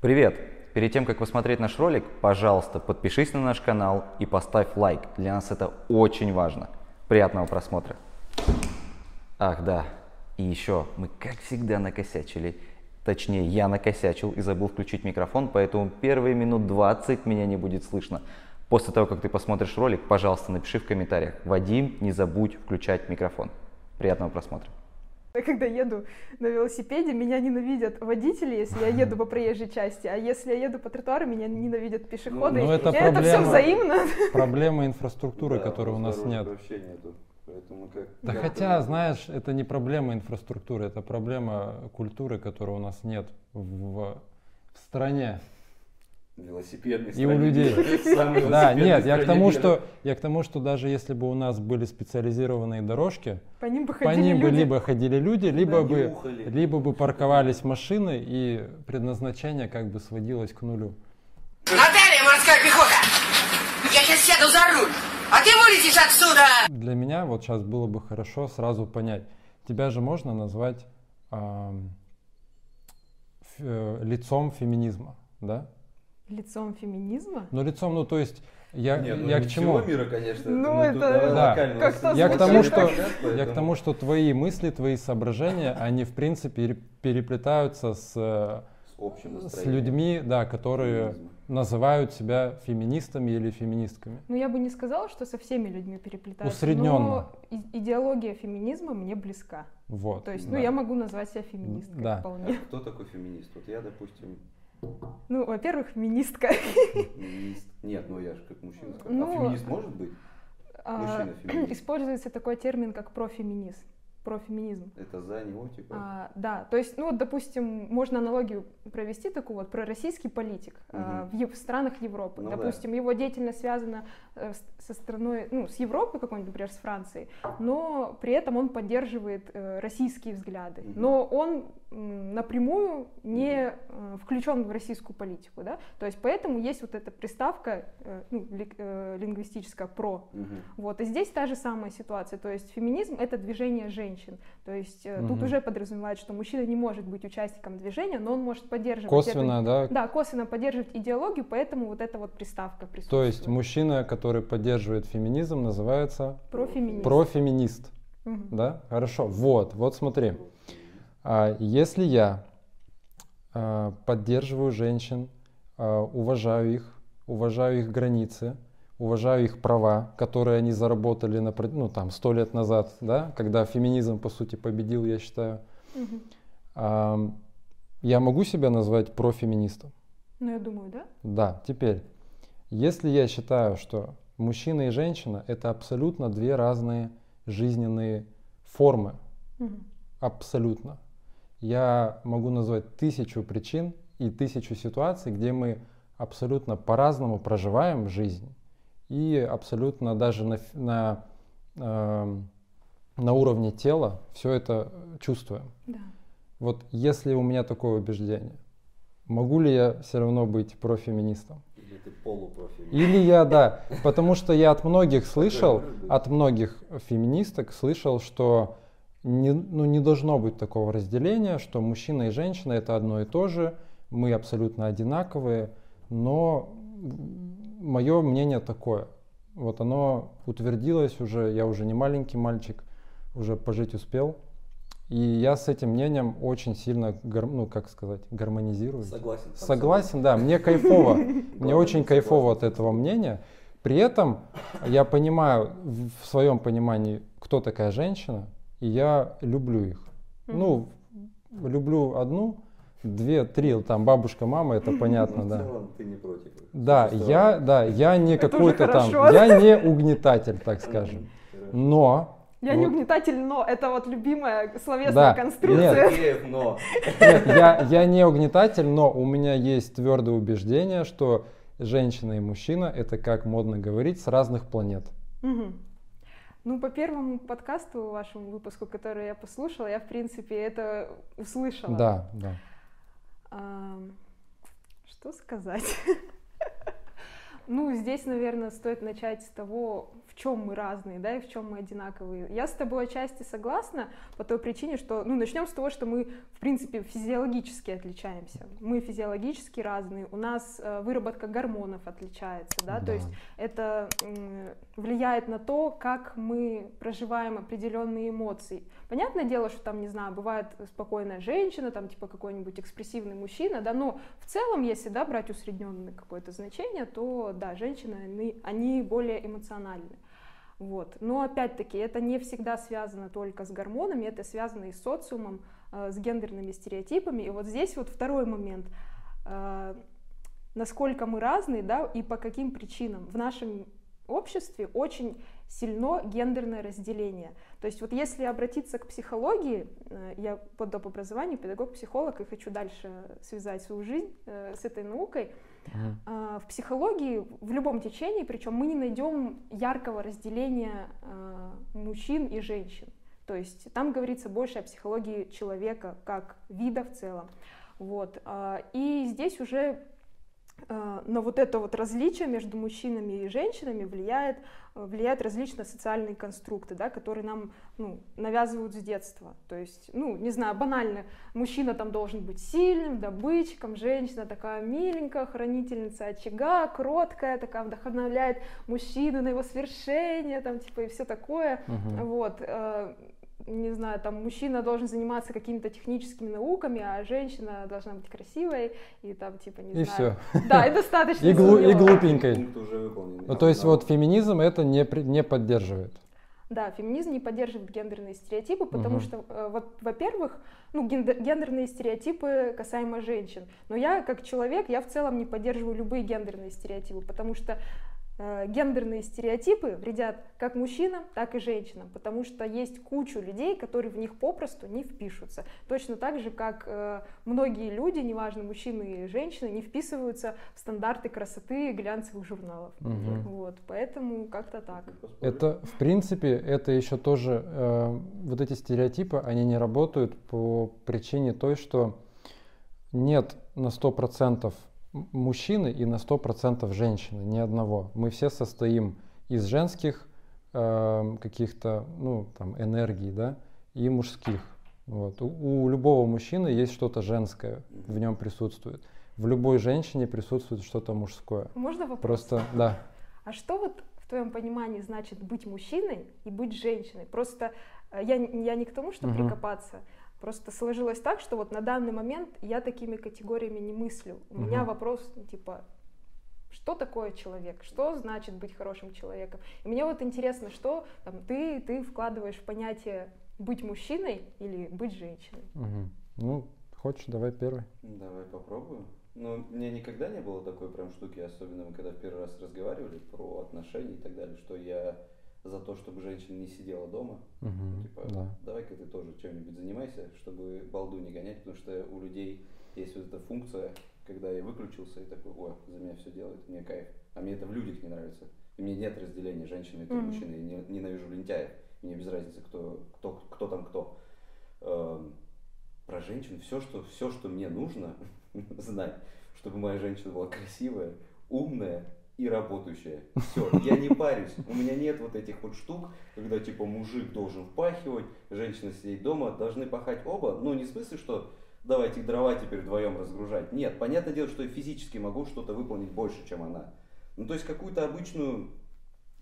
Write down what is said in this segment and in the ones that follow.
Привет! Перед тем, как посмотреть наш ролик, пожалуйста, подпишись на наш канал и поставь лайк. Для нас это очень важно. Приятного просмотра. Ах, да. И еще, мы как всегда накосячили. Точнее, я накосячил и забыл включить микрофон, поэтому первые минут 20 меня не будет слышно. После того, как ты посмотришь ролик, пожалуйста, напиши в комментариях. Вадим, не забудь включать микрофон. Приятного просмотра. Я когда еду на велосипеде, меня ненавидят водители, если я еду по проезжей части, а если я еду по тротуару, меня ненавидят пешеходы. Ну, это И это все проблема. взаимно. Проблема инфраструктуры, Да, которой у нас нет. Вообще нету. Поэтому как, Да как хотя, это- знаешь, это не проблема инфраструктуры, это проблема культуры, которой у нас нет в, в стране. Велосипедный И у людей. Да, нет, я к тому, что я к тому, что даже если бы у нас были специализированные дорожки, По ним бы по ним бы либо ходили люди, либо не бы ухали. либо бы парковались машины и предназначение как бы сводилось к нулю. Наталья, морская пехота! Я сейчас сяду за руль, а ты вылетишь отсюда! Для меня вот сейчас было бы хорошо сразу понять, тебя же можно назвать ф- э, лицом феминизма, да? Лицом феминизма? Ну лицом, ну то есть я, Нет, ну я не к чему? всего мира, конечно. Ну, мы это- Да. Как-то Я к тому, что я к тому, что твои мысли, твои соображения, они в принципе пере- переплетаются с, э, С общим с людьми, да, которые Феминизма. называют себя феминистами или феминистками. Ну, я бы не сказала, что со всеми людьми переплетаются. Усредненно. Но идеология феминизма мне близка. Вот. То есть, да. ну, я могу назвать себя феминисткой Да. вполне. Кто такой феминист? Вот я, допустим, Ну, во-первых, феминистка. феминист. Нет, ну я же как мужчина. Ну, а феминист может быть? А, Мужчина-феминист. Используется такой термин, как профеминизм. Профеминизм. Это за него, типа. А, да, то есть, ну вот, допустим, можно аналогию провести такую вот, пророссийский политик а, Мгм. в, в странах Европы. Ну да. допустим, его деятельность связана э, со страной, ну, с Европой какой-нибудь, например, с Францией, но при этом он поддерживает э, российские взгляды. Мгм. Но он м, напрямую не э, включен в российскую политику, да, то есть поэтому есть вот эта приставка э, ну, ли- э, лингвистическая «про», Мгм. вот, и здесь та же самая ситуация, то есть феминизм — это движение женщин, то есть э, тут уже подразумевает, что мужчина не может быть участником движения, но он может поддерживать Косвенно, да, эту, да, косвенно поддерживать идеологию, поэтому вот эта вот приставка То присутствует. есть мужчина, который поддерживает феминизм, называется профеминист. профеминист. Мгм. Да? Хорошо. Вот, вот смотри. А, Если я а, поддерживаю женщин, а, уважаю их, уважаю их границы, уважаю их права, которые они заработали на, ну, там, сто лет назад, да, когда феминизм, по сути, победил, я считаю, Мгм. а, я могу себя назвать профеминистом? Ну, я думаю, да? Да, теперь, если я считаю, что мужчина и женщина это абсолютно две разные жизненные формы, Мгм. абсолютно, я могу назвать тысячу причин и тысячу ситуаций, где мы абсолютно по-разному проживаем жизнь и абсолютно даже на, на, эм, на уровне тела все это чувствуем. Да. Вот если у меня такое убеждение, могу ли я все равно быть профеминистом? Или ты полупрофеминист. Или я, да, потому что я от многих слышал, от многих феминисток слышал, что не, ну, не должно быть такого разделения, что мужчина и женщина это одно и то же, мы абсолютно одинаковые, но мое мнение такое. Вот оно утвердилось уже, я уже не маленький мальчик, уже пожить успел. И я с этим мнением очень сильно, ну как сказать, гармонизирую. Согласен. Согласен, да, мне кайфово. Мне очень кайфово от этого мнения. При этом я понимаю, в своем понимании, кто такая женщина, и я люблю их. Ну, люблю одну, две, три, там бабушка, мама, это понятно, Ну, в да. целом ты не против. Да, я, да, я не какой-то там, я не угнетатель, так скажем. Но Я не угнетатель, но это вот любимая словесная Да. конструкция. Но. Нет, я, я не угнетатель, но у меня есть твердое убеждение, что женщина и мужчина это, как модно говорить, с разных планет. Ну, по первому подкасту, вашему выпуску, который я послушала, я, в принципе, это услышала. Да, да. Что сказать? Ну, здесь, наверное, стоит начать с того, чем мы разные, да, и в чем мы одинаковые. Я с тобой отчасти согласна по той причине, что, ну, начнем с того, что мы, в принципе, физиологически отличаемся. Мы физиологически разные, у нас э, выработка гормонов отличается, да, то Да. есть это влияет на то, как мы проживаем определенные эмоции. Понятное дело, что там, не знаю, бывает спокойная женщина, там, типа, какой-нибудь экспрессивный мужчина, да, но в целом, если, да, брать усредненное какое-то значение, то, да, женщины, они, они более эмоциональны. Вот. Но опять-таки это не всегда связано только с гормонами, это связано и с социумом, э, с гендерными стереотипами. И вот здесь вот второй момент. Э, насколько мы разные, да, и по каким причинам. В нашем обществе очень сильно гендерное разделение. То есть вот если обратиться к психологии, э, я по доп. образованию педагог-психолог и хочу дальше связать свою жизнь э, с этой наукой, а, в психологии, в любом течении, причем мы не найдем яркого разделения а, мужчин и женщин. То есть там говорится больше о психологии человека как вида в целом. Вот. а, И здесь уже а, на вот это вот различие между мужчинами и женщинами влияет, а, влияют различные социальные конструкты, да, которые нам ну, навязывают с детства. То есть, ну, не знаю, банально, мужчина там должен быть сильным, добытчиком, женщина такая миленькая, хранительница очага, кроткая, такая вдохновляет мужчину на его свершение, там, типа, и все такое. Мгм. Вот, э, не знаю, там мужчина должен заниматься какими-то техническими науками, а женщина должна быть красивой и там типа не И знаю. все. Да, и достаточно. И, глу- и глупенькой. Ну, то есть вот феминизм это не, не поддерживает. Да, феминизм не поддерживает гендерные стереотипы, потому Мгм. что, э, вот, во-первых, ну, гендер- гендерные стереотипы касаемо женщин. Но я, как человек, я в целом не поддерживаю любые гендерные стереотипы, потому что гендерные стереотипы вредят как мужчинам, так и женщинам, потому что есть кучу людей, которые в них попросту не впишутся. Точно так же, как э, многие люди, неважно, мужчины и женщины, не вписываются в стандарты красоты глянцевых журналов. Мгм. Вот, поэтому как-то так. Это, в принципе, это еще тоже, э, вот эти стереотипы, они не работают по причине той, что нет на 100% м- мужчины и на 100% женщины, ни одного. Мы все состоим из женских э, каких-то, ну, там, энергий, да, и мужских. Вот. У, у любого мужчины есть что-то женское, в нем присутствует. В любой женщине присутствует что-то мужское. Можно вопрос? Просто, да. А что вот в твоем понимании значит быть мужчиной и быть женщиной? Просто э, я, я не к тому, чтобы Мгм. прикопаться. Просто сложилось так, что вот на данный момент я такими категориями не мыслю. У меня Мгм. вопрос, ну, типа, что такое человек? Что значит быть хорошим человеком? И мне вот интересно, что там, ты, ты вкладываешь в понятие быть мужчиной или быть женщиной? Мгм. Ну, хочешь, давай первый. Давай попробую. Ну, у меня никогда не было такой прям штуки, особенно мы когда в первый раз разговаривали про отношения и так далее, что я за то, чтобы женщина не сидела дома. Мгм, Типа, да. давай-ка ты тоже чем-нибудь занимайся, чтобы балду не гонять, потому что у людей есть вот эта функция, когда я выключился и такой, о, за меня все делает, мне кайф. А мне это в людях не нравится. И мне нет разделения женщины и Мгм. мужчины. Я не- ненавижу лентяев. Мне без разницы, кто, кто, кто там кто. Эм, про женщин все, что, все, что мне нужно знать, чтобы моя женщина была красивая, умная и работающая. Все, я не парюсь. У меня нет вот этих вот штук, когда типа мужик должен впахивать, женщина сидеть дома, должны пахать оба. Ну, не в смысле, что давайте дрова теперь вдвоем разгружать. Нет, понятное дело, что я физически могу что-то выполнить больше, чем она. Ну, то есть какую-то обычную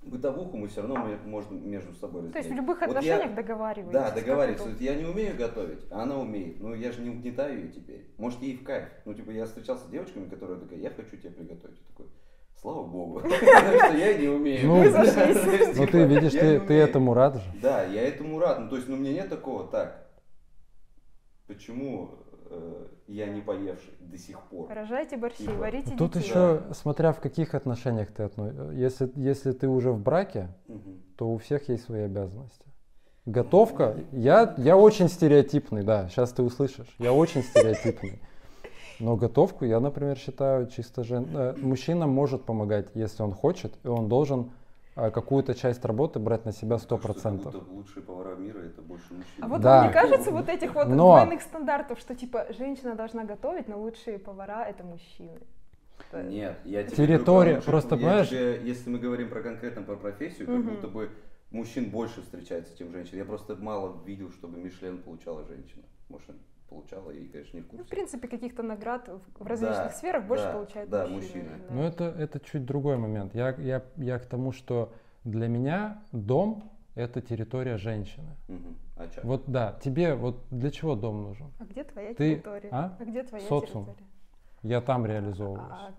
бытовуху мы все равно можем между собой разделить. То есть в любых Вот я- отношениях договариваетесь? да, договариваться. Я не умею готовить, а она умеет. Ну, я же не угнетаю ее теперь. Может, ей в кайф. Ну, типа, я встречался с девочками, которые такая, я хочу тебе приготовить. Я такой, слава богу, что я не умею. Ну, Ну типа, ты видишь, ты, ты этому рад же. Да, я этому рад. Ну, то есть, ну, у меня нет такого, так, почему э, я не поевший до сих пор? Рожайте борщи, Типа. варите Тут детей. еще, смотря в каких отношениях ты относишься. Если, если ты уже в браке, Мгм. то у всех есть свои обязанности. Готовка, я, я очень стереотипный, да, сейчас ты услышишь, я очень стереотипный. Но готовку я, например, считаю чисто жен... э, Мужчина может помогать, если он хочет, и он должен э, какую-то часть работы брать на себя сто Так что как лучшие повара мира это больше мужчин. А вот Да. вам не кажется вот этих вот Но- двойных стандартов, что типа женщина должна готовить, но лучшие повара это мужчины? Нет, я тебе Территория, говорю, просто, я понимаешь- тебе- если мы говорим про конкретно про профессию, как Мгм. будто бы мужчин больше встречается, чем женщин. Я просто мало видел, чтобы Мишлен получала женщина. Может, получала и, конечно, не в Ну, в курсе. принципе, каких-то наград в- различных Да, сферах больше да, получают да, мужчины. мужчины. да. Ну, это, это чуть другой момент. Я, я, я к тому, что для меня дом — это территория женщины. Мгм. А чё? Вот да, тебе вот для чего дом нужен? А где твоя Ты- территория? а? где твоя Социум. территория? Я там реализовываюсь. А,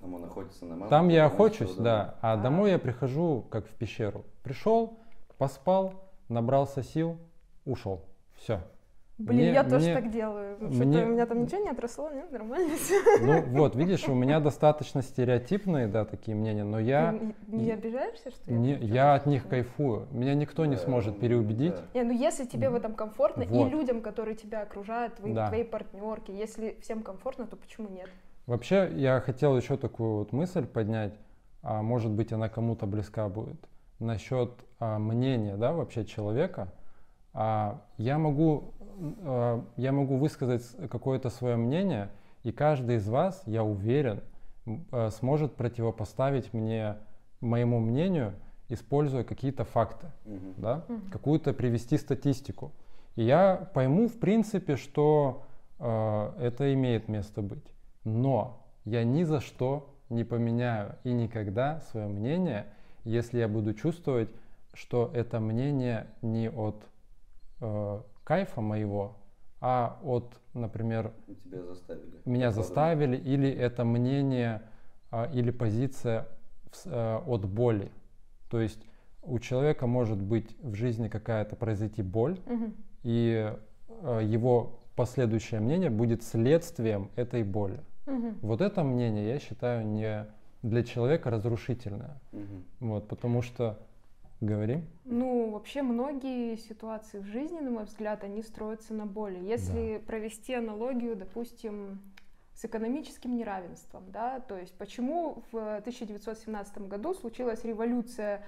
Там он находится на маму. Там я охочусь, да, а А. домой я прихожу как в пещеру. Пришел, поспал, набрался сил, ушел. Все. Блин, Мне- я тоже мне- так делаю. Что-то мне- у меня там ничего не отросло, нет, нормально все. Ну вот, видишь, у меня достаточно стереотипные, да, такие мнения, но я, Ты не я- обижаешься, что я не, так я от них кайфую. Меня никто не сможет переубедить. да. Не, ну если тебе в этом комфортно, Вот. и людям, которые тебя окружают, твои, Да. твои партнерки, если всем комфортно, то почему нет? Вообще, я хотел еще такую вот мысль поднять, а может быть, она кому-то близка будет, насчет а, мнения, да, вообще человека. А, я могу, а, я могу высказать какое-то свое мнение, и каждый из вас, я уверен, а, сможет противопоставить мне моему мнению, используя какие-то факты Мгм. да, Мгм. какую-то привести статистику. И я пойму, в принципе, что э, это имеет место быть. Но я ни за что не поменяю и никогда свое мнение, если я буду чувствовать, что это мнение не от э, кайфа моего, а от, например, Тебя заставили. меня заставили, или это мнение а, или позиция э, от боли. То есть у человека может быть в жизни какая-то произойти боль, Мгм. и э, его последующее мнение будет следствием этой боли. Мгм. Вот это мнение, я считаю, не для человека разрушительное. Мгм. Вот, потому что, говори, Ну, вообще многие ситуации в жизни, на мой взгляд, они строятся на боли. Если провести аналогию, допустим, с экономическим неравенством, да, то есть почему в 1917 году случилась революция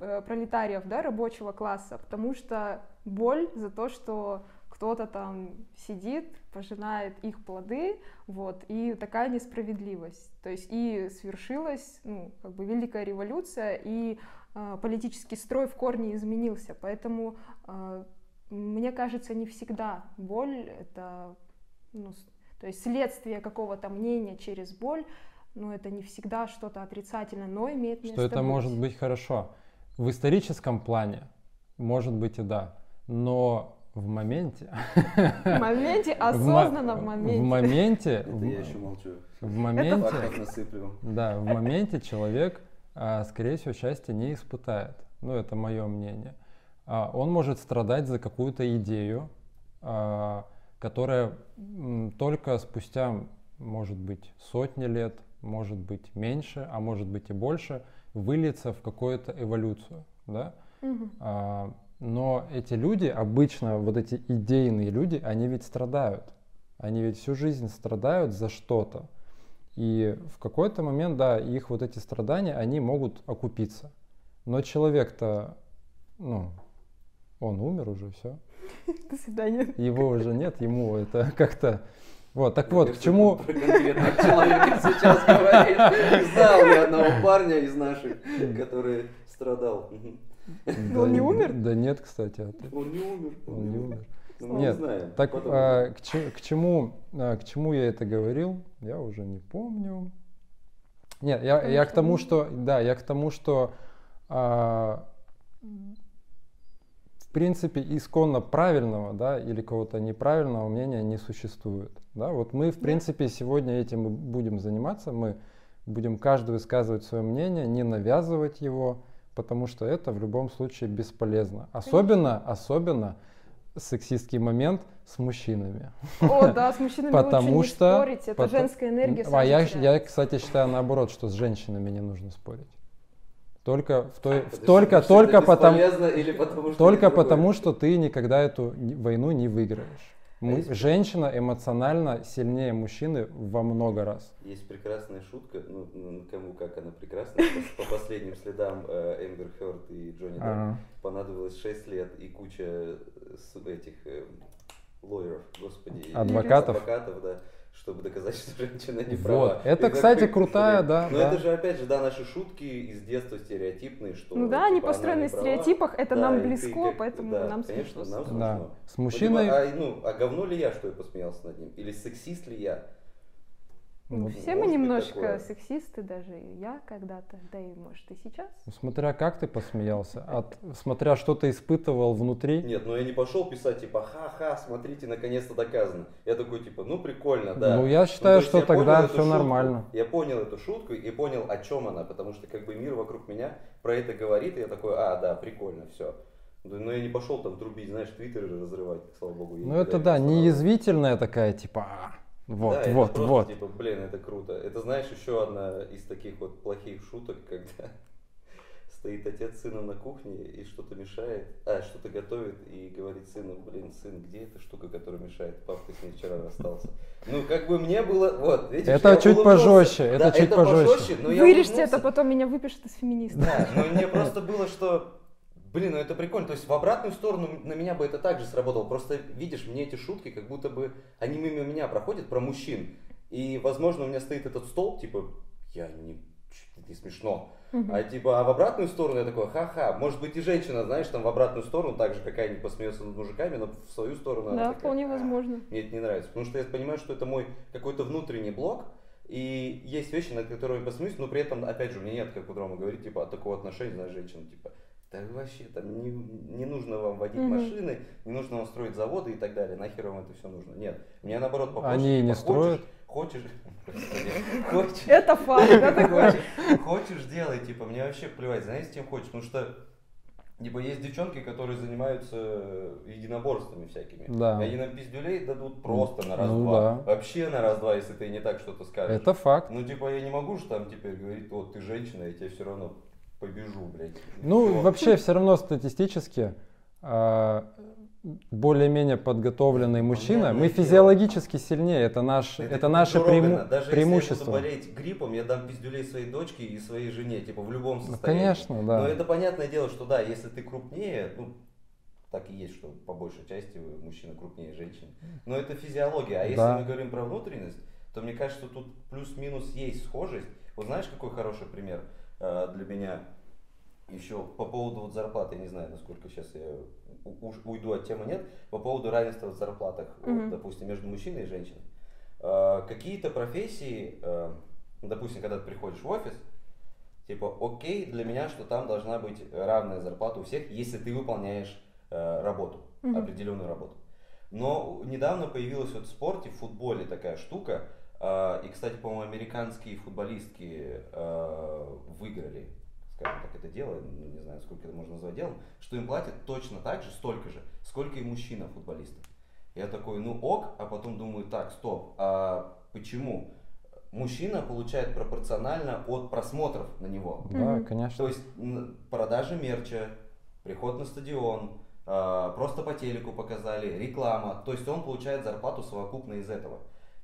э, пролетариев, да, рабочего класса, потому что боль за то, что кто-то там сидит, пожинает их плоды, вот, и такая несправедливость. То есть и свершилась, ну, как бы великая революция, и политический строй в корне изменился. Поэтому, а, мне кажется, не всегда боль это, ну, то есть следствие какого-то мнения через боль, но это не всегда что-то отрицательное, но имеет место что это быть. может быть хорошо. В историческом плане, может быть и да, но в моменте, В моменте, осознанно в в моменте. моменте, Это в- я еще молчу. в моменте. Да, в моменте человек, а, скорее всего, счастья не испытает. Ну, это мое мнение. А, Он может страдать за какую-то идею, а, которая только спустя, может быть, сотни лет, может быть, меньше, а может быть и больше, выльется в какую-то эволюцию. Да? А, Но эти люди, обычно вот эти идейные люди, они ведь страдают. Они ведь всю жизнь страдают за что-то. И в какой-то момент, да, их вот эти страдания, они могут окупиться. Но человек-то, ну, он умер уже, все. До свидания. Его уже нет, ему это как-то... Вот, так вот, к чему... конкретного человека сейчас говоришь. Знал я одного парня из наших, который страдал. Но он не умер? Да нет, кстати. а Он не умер. Он не умер. Ну, Нет. Так Потом. а, к, к чему, а, к чему я это говорил, я уже не помню. Нет, я, Потому я что к тому, что, да, я к тому, что а, в принципе исконно правильного, да, или какого-то неправильного мнения не существует. Да, вот мы, в принципе, сегодня этим и будем заниматься, мы будем каждый высказывать свое мнение, не навязывать его, потому что это в любом случае бесполезно. Особенно, особенно сексистский момент с мужчинами. О, да, с мужчинами Потому лучше что- не спорить, это пото- женская энергия А я, я, кстати, считаю наоборот, что с женщинами не нужно спорить. Только в той, в- Подожди, только, потому что только потому, или потому что только потому, что ты никогда эту войну не выиграешь. Му- если- Женщина эмоционально сильнее мужчины во много раз. Есть прекрасная шутка, ну, ну, кому как она прекрасна, по, по последним следам э, Эмбер Хёрд и Джонни Депп понадобилось 6 лет и куча с- этих э, лоеров, господи, Адвокатов. адвокатов, да, чтобы доказать, что женщина не права. Вот. Это, И кстати, такой, крутая, блин. да, Но да. это же, опять же, да, наши шутки из детства стереотипные, что... Ну да, они типа, она построены права. стереотипах, это Да, нам близко, как- поэтому да, нам конечно, смешно. нам Да. смешно. С Ну, мужчиной... типа, а, ну, а говно ли я, что я посмеялся над ним? Или сексист ли я? Ну, Все мы немножко такое. сексисты, даже я когда-то, да и может и сейчас. Ну, Смотря как ты посмеялся, от, смотря что ты испытывал внутри. Нет, ну я не пошел писать, типа, ха-ха, смотрите, наконец-то доказано. Я такой, типа, ну прикольно, да. Ну, я Ну, считаю, то есть что тогда все шутку, нормально. Я понял эту шутку и понял, о чем она, потому что как бы мир вокруг меня про это говорит, и я такой, а, да, прикольно, все. Но я не пошел там трубить, знаешь, твиттер разрывать, слава богу. я Ну это да, этого не останавливаюсь. язвительная такая, типа, «А, вот, Да, это вот, просто, вот. Типа, блин, это круто. Это, знаешь, еще одна из таких вот плохих шуток, когда стоит отец с сыном на кухне и что-то мешает, а, что-то готовит и говорит сыну, блин, сын, где эта штука, которая мешает? Пап, ты с ней вчера расстался. Ну, как бы мне было, вот, видишь, Это чуть улыбнулся. пожестче, это Да, чуть пожестче. но я Вырежьте это, потом меня выпишут из феминистов. Да, но мне просто было, что, блин, ну это прикольно. То есть в обратную сторону на меня бы это также сработало. Просто видишь, мне эти шутки, как будто бы они мимо меня проходят про мужчин. И, возможно, у меня стоит этот столб, типа, я не, не смешно. А типа, а в обратную сторону я такой, ха-ха, может быть и женщина, знаешь, там в обратную сторону так же какая-нибудь посмеется над мужиками, но в свою сторону она Да, такая, вполне «А, возможно. мне это не нравится, потому что я понимаю, что это мой какой-то внутренний блок, и есть вещи, над которыми посмеюсь, но при этом, опять же, у меня нет, как у Рома говорит, типа, такого отношения, знаешь, женщин, типа, да вообще, там не, не нужно вам водить Мгм. машины, не нужно вам строить заводы и так далее, нахер вам это все нужно. Нет, мне наоборот попроще, Они и не типа, строят. Хочешь, хочешь, Это факт, да, такой? хочешь, делай, типа, мне вообще плевать, знаете, чем хочешь, потому что Типа есть девчонки, которые занимаются единоборствами всякими. Да. И они нам пиздюлей дадут просто на Ну раз-два. да. Вообще на раз-два, если ты не так что-то скажешь. Это факт. Ну, типа, я не могу же там теперь говорить, вот ты женщина, я тебе все равно побежу, блядь. Ну, Всё. вообще, все равно статистически а, более-менее подготовленный мужчина, мы физиологически сильнее, это, наш, это, как наше преиму- Даже преимущество. если я буду болеть гриппом, я дам пиздюлей своей дочке и своей жене, типа, в любом Ну, состоянии. конечно, да. Но это понятное дело, что да, если ты крупнее, ну, так и есть, что по большей части мужчина крупнее женщины. Но это физиология. А если Да. мы говорим про внутренность, то мне кажется, тут плюс-минус есть схожесть. Вот знаешь, какой хороший пример э, для меня еще по поводу вот зарплаты, я не знаю, насколько сейчас я уйду от темы, нет, по поводу равенства в зарплатах, вот, Мгм. допустим, между мужчиной и женщиной. Э, Какие-то профессии, э, допустим, когда ты приходишь в офис, типа, окей для меня, что там должна быть равная зарплата у всех, если ты выполняешь э, работу, Мгм. определенную работу. Но недавно появилась вот в спорте, в футболе такая штука, э, и, кстати, по-моему, американские футболистки э, выиграли, скажем так, это дело, ну, не знаю, сколько это можно назвать делом, что им платят точно так же, столько же, сколько и мужчина футболистов. Я такой, ну ок, а потом думаю, так, стоп, а почему? Мужчина получает пропорционально от просмотров на него. Да, конечно. То есть продажи мерча, приход на стадион, а, просто по телеку показали, реклама. То есть он получает зарплату совокупно из этого.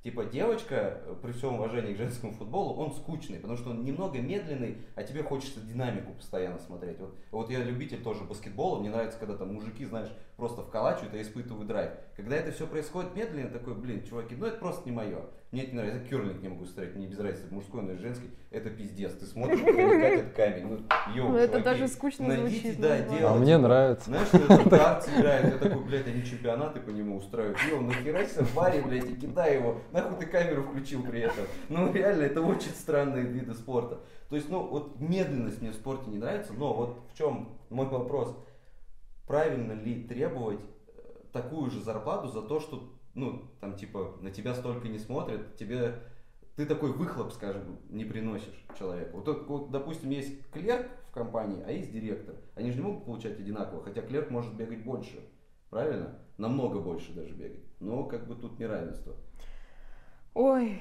Типа девочка, э, при всем уважении к женскому футболу, он скучный, потому что он немного медленный, а тебе хочется динамику постоянно смотреть. Вот, вот я любитель тоже баскетбола, мне нравится, когда там мужики, знаешь, просто вколачивают, а я испытываю драйв. Когда это все происходит медленно, такой, блин, чуваки, ну это просто не мое. Мне это не нравится, я керлинг не могу смотреть, мне без разницы, это мужской, но женский, это пиздец. Ты смотришь, как катят камень, ну yo, Ну, это даже скучно найдите, звучит, да, А мне типа, нравится. знаешь, что это играет, я такой, блядь, они чемпионаты по нему устраивают. Yo, нахера себе в баре, блядь, и кидай его. Нахуй ты камеру включил при этом. Ну, реально, это очень странные виды спорта. То есть, ну, вот медленность мне в спорте не нравится, но вот в чем мой вопрос. Правильно ли требовать э, такую же зарплату за то, что, ну, там, типа, на тебя столько не смотрят, тебе ты такой выхлоп, скажем, не приносишь человеку. Вот, вот, допустим, есть клерк в компании, а есть директор. Они же не могут получать одинаково, хотя клерк может бегать больше. Правильно? Намного больше даже бегать. Но как бы тут неравенство. Ой,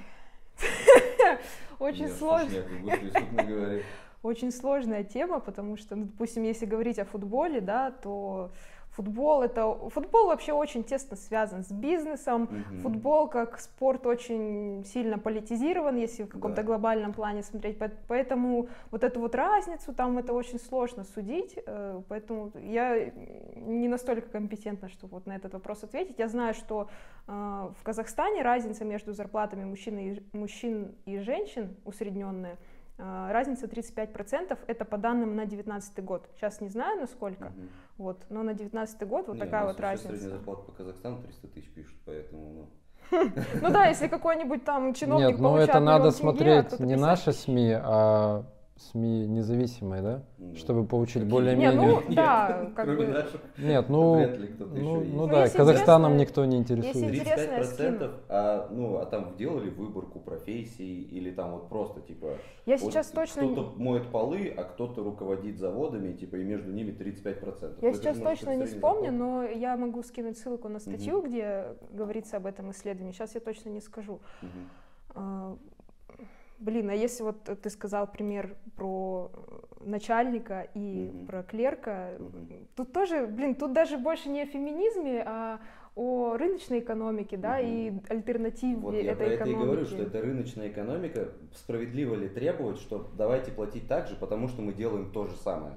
очень сложно. Очень сложная тема, потому что, ну, допустим, если говорить о футболе, да, то футбол это футбол вообще очень тесно связан с бизнесом. Мгм. Футбол как спорт очень сильно политизирован, если в каком-то Да. глобальном плане смотреть. По- Поэтому вот эту вот разницу там это очень сложно судить. э, Поэтому я не настолько компетентна, чтобы вот на этот вопрос ответить. Я знаю, что э, в Казахстане разница между зарплатами мужчин и, мужчин и женщин усредненная. э, Разница 35%, это по данным на 2019 год. Сейчас не знаю, насколько, Мгм. Вот, но на 2019 год вот Не, такая вот разница. Средняя зарплата по Казахстану 300 тысяч пишут, поэтому, ну, Ну да, если какой-нибудь там чиновник Нет, ну это надо смотреть не 50 наши. СМИ, а СМИ независимые, да? Ну, Чтобы получить более-менее... ну Нет, да, как кроме бы... наших, Нет, ну, вряд ли кто-то ну, ну Ну, да, если Казахстаном никто не интересуется. интересно, я скину. 35%, а, ну, а там делали выборку профессий или там вот просто, типа, Я вот сейчас точно... не- кто-то моет полы, а кто-то руководит заводами, типа, и между ними 35%. Я Это сейчас точно не вспомню, зарплата. но я могу скинуть ссылку на статью, где говорится об этом исследовании. Сейчас я точно не скажу. Мгм. Блин, а если вот ты сказал пример про э, начальника и Мгм. про клерка, Мгм. тут тоже, блин, тут даже больше не о феминизме, а о рыночной экономике, да, Мгм. и альтернативе Вот я про этой это и экономики. говорю, что это рыночная экономика. Справедливо ли требовать, что давайте платить так же, потому что мы делаем то же самое?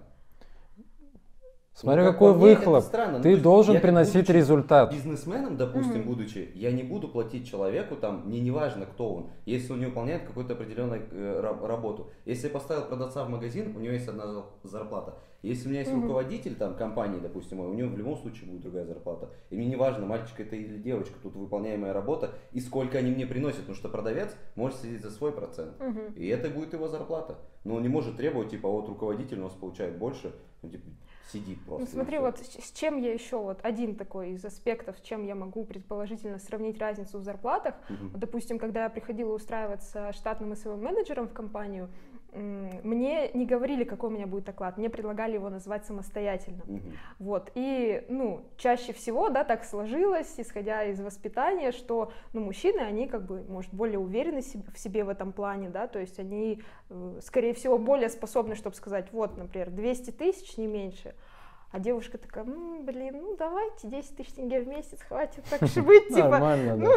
Смотри, Ну, как какой выхлоп. странно. Ну, Ты есть должен я приносить будучи результат. Бизнесменом, допустим, Мгм. будучи, я не буду платить человеку, там, мне не важно, кто он, если он не выполняет какую-то определенную э, ра- работу. Если я поставил продавца в магазин, у него есть одна зар- зарплата. Если у меня есть Мгм. руководитель там компании, допустим, у него в любом случае будет другая зарплата. И мне не важно, мальчик это или девочка, тут выполняемая работа, и сколько они мне приносят, потому что продавец может сидеть за свой процент. Мгм. И это будет его зарплата. Но он не может требовать, типа, вот руководитель у нас получает больше, ну, типа, сидит просто. Ну и смотри, вот с чем я еще, вот один такой из аспектов, с чем я могу предположительно сравнить разницу в зарплатах. Мгм. Вот, допустим, когда я приходила устраиваться штатным СВ менеджером в компанию, мне не говорили, какой у меня будет оклад, мне предлагали его назвать самостоятельно. Мгм. Вот, и, ну, чаще всего, да, так сложилось, исходя из воспитания, что, ну, мужчины, они, как бы, может, более уверены в себе в этом плане, да, то есть они, э, скорее всего, более способны, чтобы сказать, вот, например, 200 тысяч, не меньше, а девушка такая, «М, блин, ну, давайте 10 тысяч тенге в месяц, хватит так и быть, типа, Нормально, да. ну,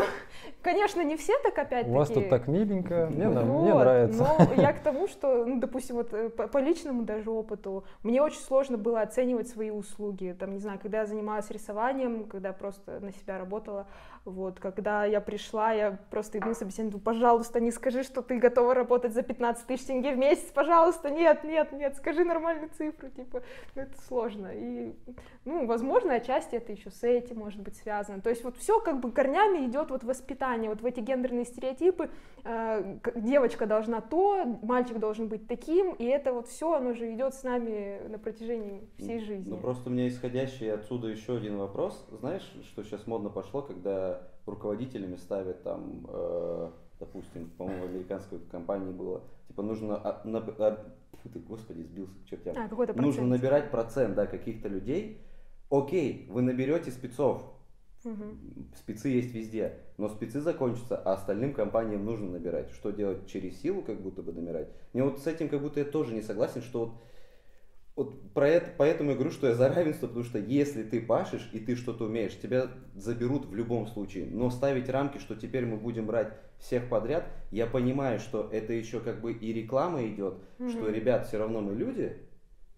конечно, не все так опять-таки. У вас тут так миленько, мне, Ну нам- мне Вот, нравится. Но я к тому, что, ну, допустим, вот э, по, по личному даже опыту, мне очень сложно было оценивать свои услуги. Там, не знаю, когда я занималась рисованием, когда просто на себя работала, вот, когда я пришла, я просто иду собеседование, говорю, пожалуйста, не скажи, что ты готова работать за 15 тысяч тенге в месяц, пожалуйста, нет, нет, нет, скажи нормальную цифру, типа, ну, это сложно. И, ну, возможно, отчасти это еще с этим может быть связано. То есть вот все как бы корнями идет вот воспитание, вот в эти гендерные стереотипы, э, девочка должна то, мальчик должен быть таким, и это вот все, оно же идет с нами на протяжении всей жизни. Ну просто у меня исходящий отсюда еще один вопрос. Знаешь, что сейчас модно пошло, когда руководителями ставят там, э, допустим, по-моему, в американской компании было, типа нужно, а, наб- а, ты, господи, сбился к чертям. А, какой-то Нужно набирать процент, да, каких-то людей. Окей, вы наберете спецов, Мгм. спецы есть везде, но спецы закончатся, а остальным компаниям нужно набирать. Что делать? Через силу как будто бы набирать? Мне вот с этим как будто я тоже не согласен, что вот, вот про это, поэтому я говорю, что я за равенство, потому что если ты пашешь и ты что-то умеешь, тебя заберут в любом случае. Но ставить рамки, что теперь мы будем брать всех подряд, я понимаю, что это еще как бы и реклама идет, что, Мгм. ребят, все равно мы люди,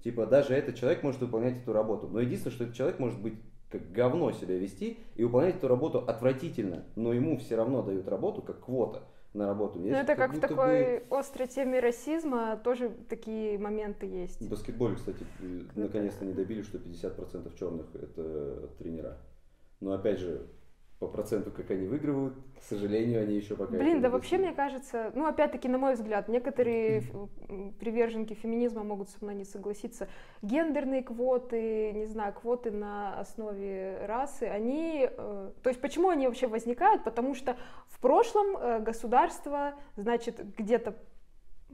типа даже этот человек может выполнять эту работу. Но единственное, что этот человек может быть как говно себя вести и выполнять эту работу отвратительно, но ему все равно дают работу как квота на работу. Ну, это как в будто такой острой теме расизма, тоже такие моменты есть. бы- В баскетболе, кстати, э, наконец-то не добили, что 50% черных это тренера. Но опять же, по проценту, как они выигрывают, к сожалению, они еще пока... Блин, да вообще, мне кажется, ну, опять-таки, на мой взгляд, некоторые приверженки феминизма могут со мной не согласиться. Гендерные квоты, не знаю, квоты на основе расы, они... э, то есть, почему они вообще возникают? Потому что в прошлом э, государство, значит, где-то...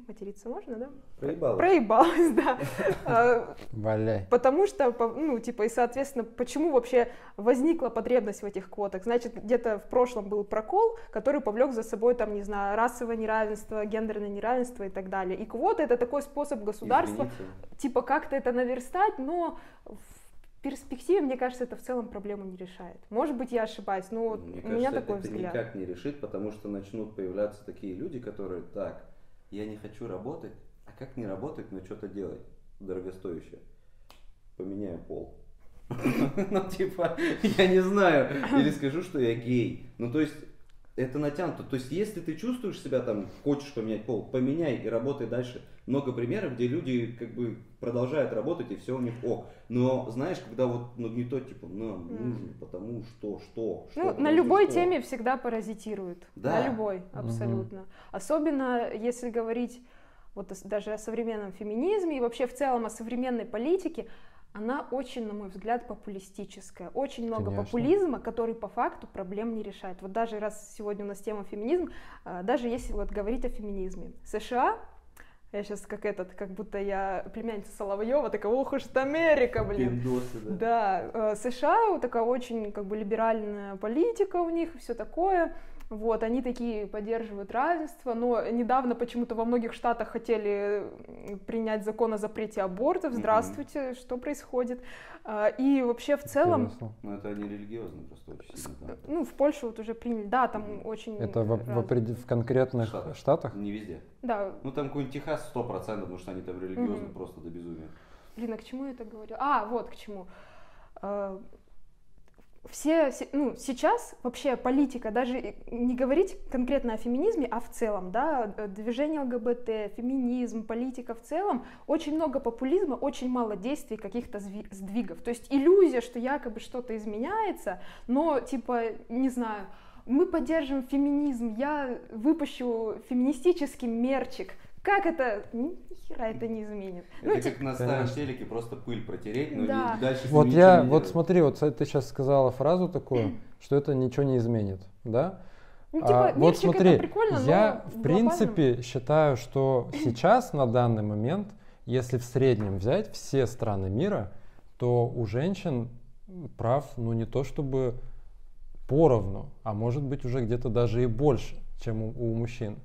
Материться можно, да? Проебалось. Проебалось, да. Э, Валяй. Потому что, ну, типа, и, соответственно, почему вообще возникла потребность в этих квотах? Значит, где-то в прошлом был прокол, который повлек за собой, там, не знаю, расовое неравенство, гендерное неравенство и так далее. И квоты — это такой способ государства, Извините. типа, как-то это наверстать, но в перспективе, мне кажется, это в целом проблему не решает. Может быть, я ошибаюсь, но Мне у меня кажется, такой это взгляд. никак не решит, потому что начнут появляться такие люди, которые, так, я не хочу работать, а как не работать, но что-то делать дорогостоящее? Поменяю пол. Ну, типа, я не знаю. Или скажу, что я гей. Ну, то есть, это натянуто. То есть, если ты чувствуешь себя там, хочешь поменять пол, поменяй и работай дальше. Много примеров, где люди как бы продолжают работать, и все у них ок. Но знаешь, когда вот ну, не то, типа, нам нужно, потому что, что, что. Ну, на любой что. теме всегда паразитируют. Да. На любой, абсолютно. Особенно если говорить вот о- даже о современном феминизме и вообще в целом о современной политике, она очень, на мой взгляд, популистическая. Очень много Конечно. популизма, который по факту проблем не решает. Вот даже раз сегодня у нас тема феминизм, а, даже если вот говорить о феминизме. США, я сейчас как этот, как будто я племянница Соловьева, такая, ох уж это Америка, блин. Пиндосы, да. Да, э, США такая очень как бы либеральная политика у них, все такое. Вот, они такие поддерживают равенство, но недавно почему-то во многих штатах хотели принять закон о запрете абортов. Здравствуйте, что происходит? А, И вообще в целом. Ну, это они религиозно просто очень сильно. там. ну, в Польшу вот уже приняли, да, там Мгм. очень... Это в, в опред- в конкретных Штатах. штатах? Не везде. Да, Ну, там какой-нибудь Техас 100%, потому что они там религиозны Мгм. просто до безумия. Блин, а к чему я это говорю? А, вот к чему. Все, се- ну, сейчас вообще политика, даже не говорить конкретно о феминизме, а в целом, да, э, движение ЛГБТ, феминизм, политика в целом, очень много популизма, очень мало действий, каких-то сдвигов. То есть иллюзия, что якобы что-то изменяется, но, типа, не знаю, мы поддерживаем феминизм, я выпущу феминистический мерчик. Как это? Ни хера это не изменит. Ну, Это ти- как на старом телеке просто пыль протереть, но Да. дальше Вот я, вот смотри, вот ты сейчас сказала фразу такую, что это ничего не изменит, да? Ну, типа, А, вот смотри, это прикольно, но я в глобальном- принципе считаю, что сейчас на данный момент, если в среднем взять все страны мира, то у женщин прав, ну не то чтобы поровну, а может быть уже где-то даже и больше, чем у, у мужчин.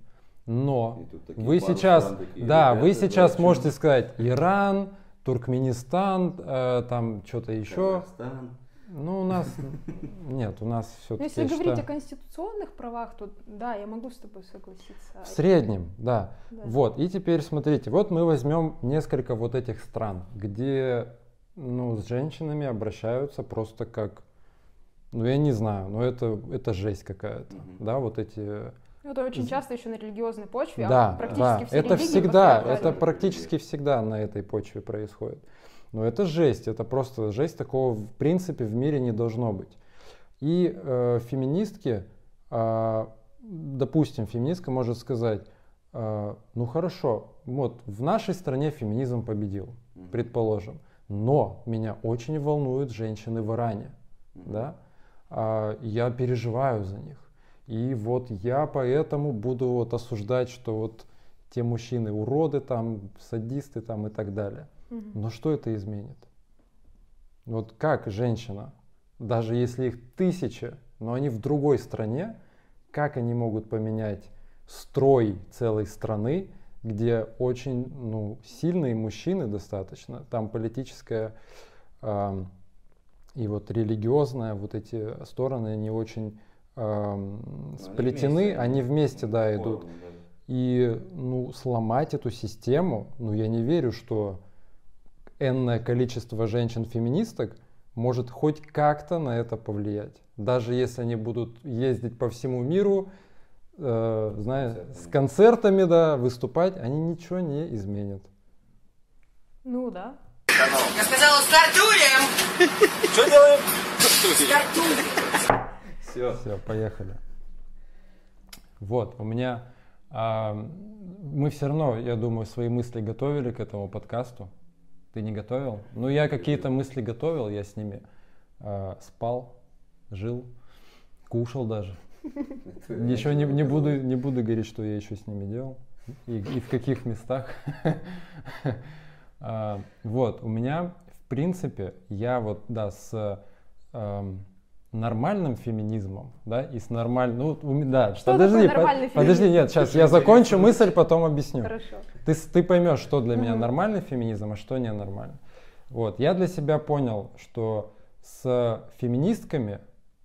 Но вы сейчас, такие, да, вы ребята, сейчас да, можете сказать Иран, Туркменистан, э, там что-то еще. Казахстан. Ну, у нас нет, у нас Ну, все-таки. если говорить о конституционных правах, то да, я могу с тобой согласиться. В среднем, да. Да. Вот, и теперь смотрите, вот мы возьмем несколько вот этих стран, где ну, с женщинами обращаются просто как, ну я не знаю, но это, это жесть какая-то, Мгм. да, вот эти... Ну, это очень часто еще на религиозной почве, Да, а практически да, все это всегда, это практически всегда на этой почве происходит. Но это жесть, это просто жесть, такого в принципе в мире не должно быть. И э, феминистки, а, допустим, феминистка может сказать, а, ну хорошо, вот в нашей стране феминизм победил, предположим, но меня очень волнуют женщины в Иране, да, А, я переживаю за них. И вот я поэтому буду вот осуждать, что вот те мужчины уроды там, садисты там и так далее. Мгм. Но что это изменит? Вот как женщина, даже если их тысячи, но они в другой стране, как они могут поменять строй целой страны, где очень ну, сильные мужчины достаточно, там политическая ам, и вот религиозная, вот эти стороны, они очень Ну, они сплетены, вместе, они вместе, да, идут. да. И ну, сломать эту систему, ну я не верю, что энное количество женщин-феминисток может хоть как-то на это повлиять. Даже если они будут ездить по всему миру, э, знаешь, с Концертами. концертами, да, выступать, они ничего не изменят. Ну да. Я сказала, стартуем! Что делаем? Стартуем! Все. Все, поехали. Вот, у меня... а, мы все равно, я думаю, свои мысли готовили к этому подкасту. Ты не готовил? Ну, я какие-то мысли готовил, я с ними а, спал, жил, кушал даже. Еще не, не, буду, не буду говорить, что я еще с ними делал и, и в каких местах. А, Вот, у меня, в принципе, я вот, да, с эм, нормальным феминизмом, да, и с нормальным, ну, да, Что подожди, такое по- нормальный подожди, феминизм? нет, сейчас я закончу мысль, потом объясню. Хорошо. Ты, с- ты поймешь, что для меня нормальный феминизм, а что ненормально. Вот, я для себя понял, что с феминистками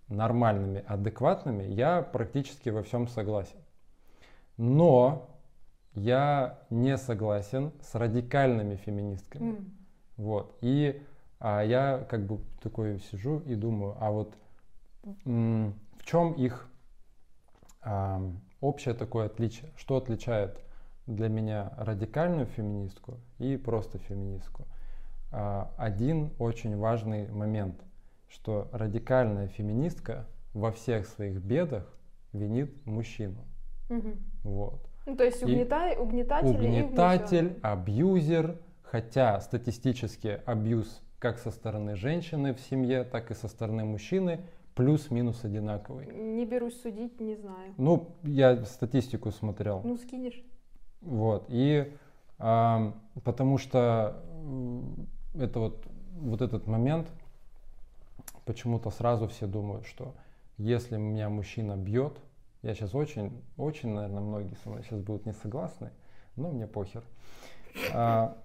нормальными, адекватными я практически во всем согласен. Но я не согласен с радикальными феминистками. М. Вот. И а, я как бы такой сижу и думаю, а вот в чем их а, общее такое отличие? Что отличает для меня радикальную феминистку и просто феминистку? А, один очень важный момент, что радикальная феминистка во всех своих бедах винит мужчину. Мгм. Вот. Ну, то есть И угнетай, угнетатель, и Угнетатель, угнетенный. абьюзер, хотя статистически абьюз как со стороны женщины в семье, так и со стороны мужчины плюс-минус одинаковый. Не берусь судить, не знаю. Ну, я статистику смотрел. Ну, скинешь. Вот. И ам, потому что это вот, вот этот момент, почему-то сразу все думают, что если меня мужчина бьет, я сейчас очень, очень, наверное, многие со мной сейчас будут не согласны, но мне похер. А,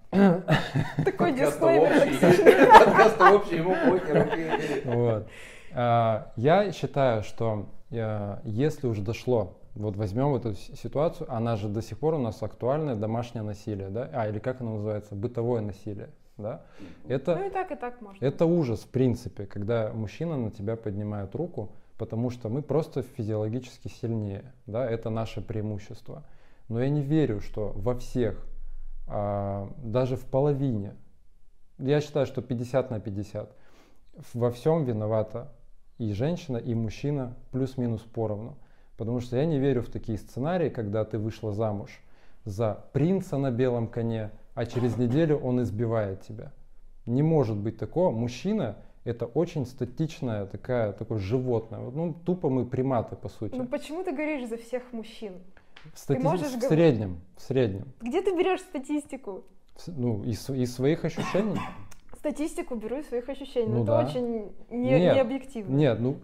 Такой дисклеймер. общий. Подкаст общий, ему похер. Вот. А, Я считаю, что э, если уже дошло, вот возьмем эту ситуацию, она же до сих пор у нас актуальная, домашнее насилие, да, а или как оно называется, бытовое насилие, да. Это, Ну и так, и так можно. это ужас, в принципе, когда мужчина на тебя поднимает руку, потому что мы просто физиологически сильнее, да, это наше преимущество. Но я не верю, что во всех, а, даже в половине, я считаю, что 50 на 50, во всем виновата и женщина, и мужчина плюс-минус поровну. Потому что я не верю в такие сценарии, когда ты вышла замуж за принца на белом коне, а через неделю он избивает тебя. Не может быть такого. Мужчина это очень статичная такая, такое животное. Вот, Ну, тупо мы приматы, по сути. Ну почему ты говоришь за всех мужчин? в, стати- можешь в говорить- среднем, в среднем. Где ты берешь статистику? Ну, из, из своих ощущений. Статистику беру из своих ощущений. Ну но да. это очень не, Нет, не объективно. Нет, ну,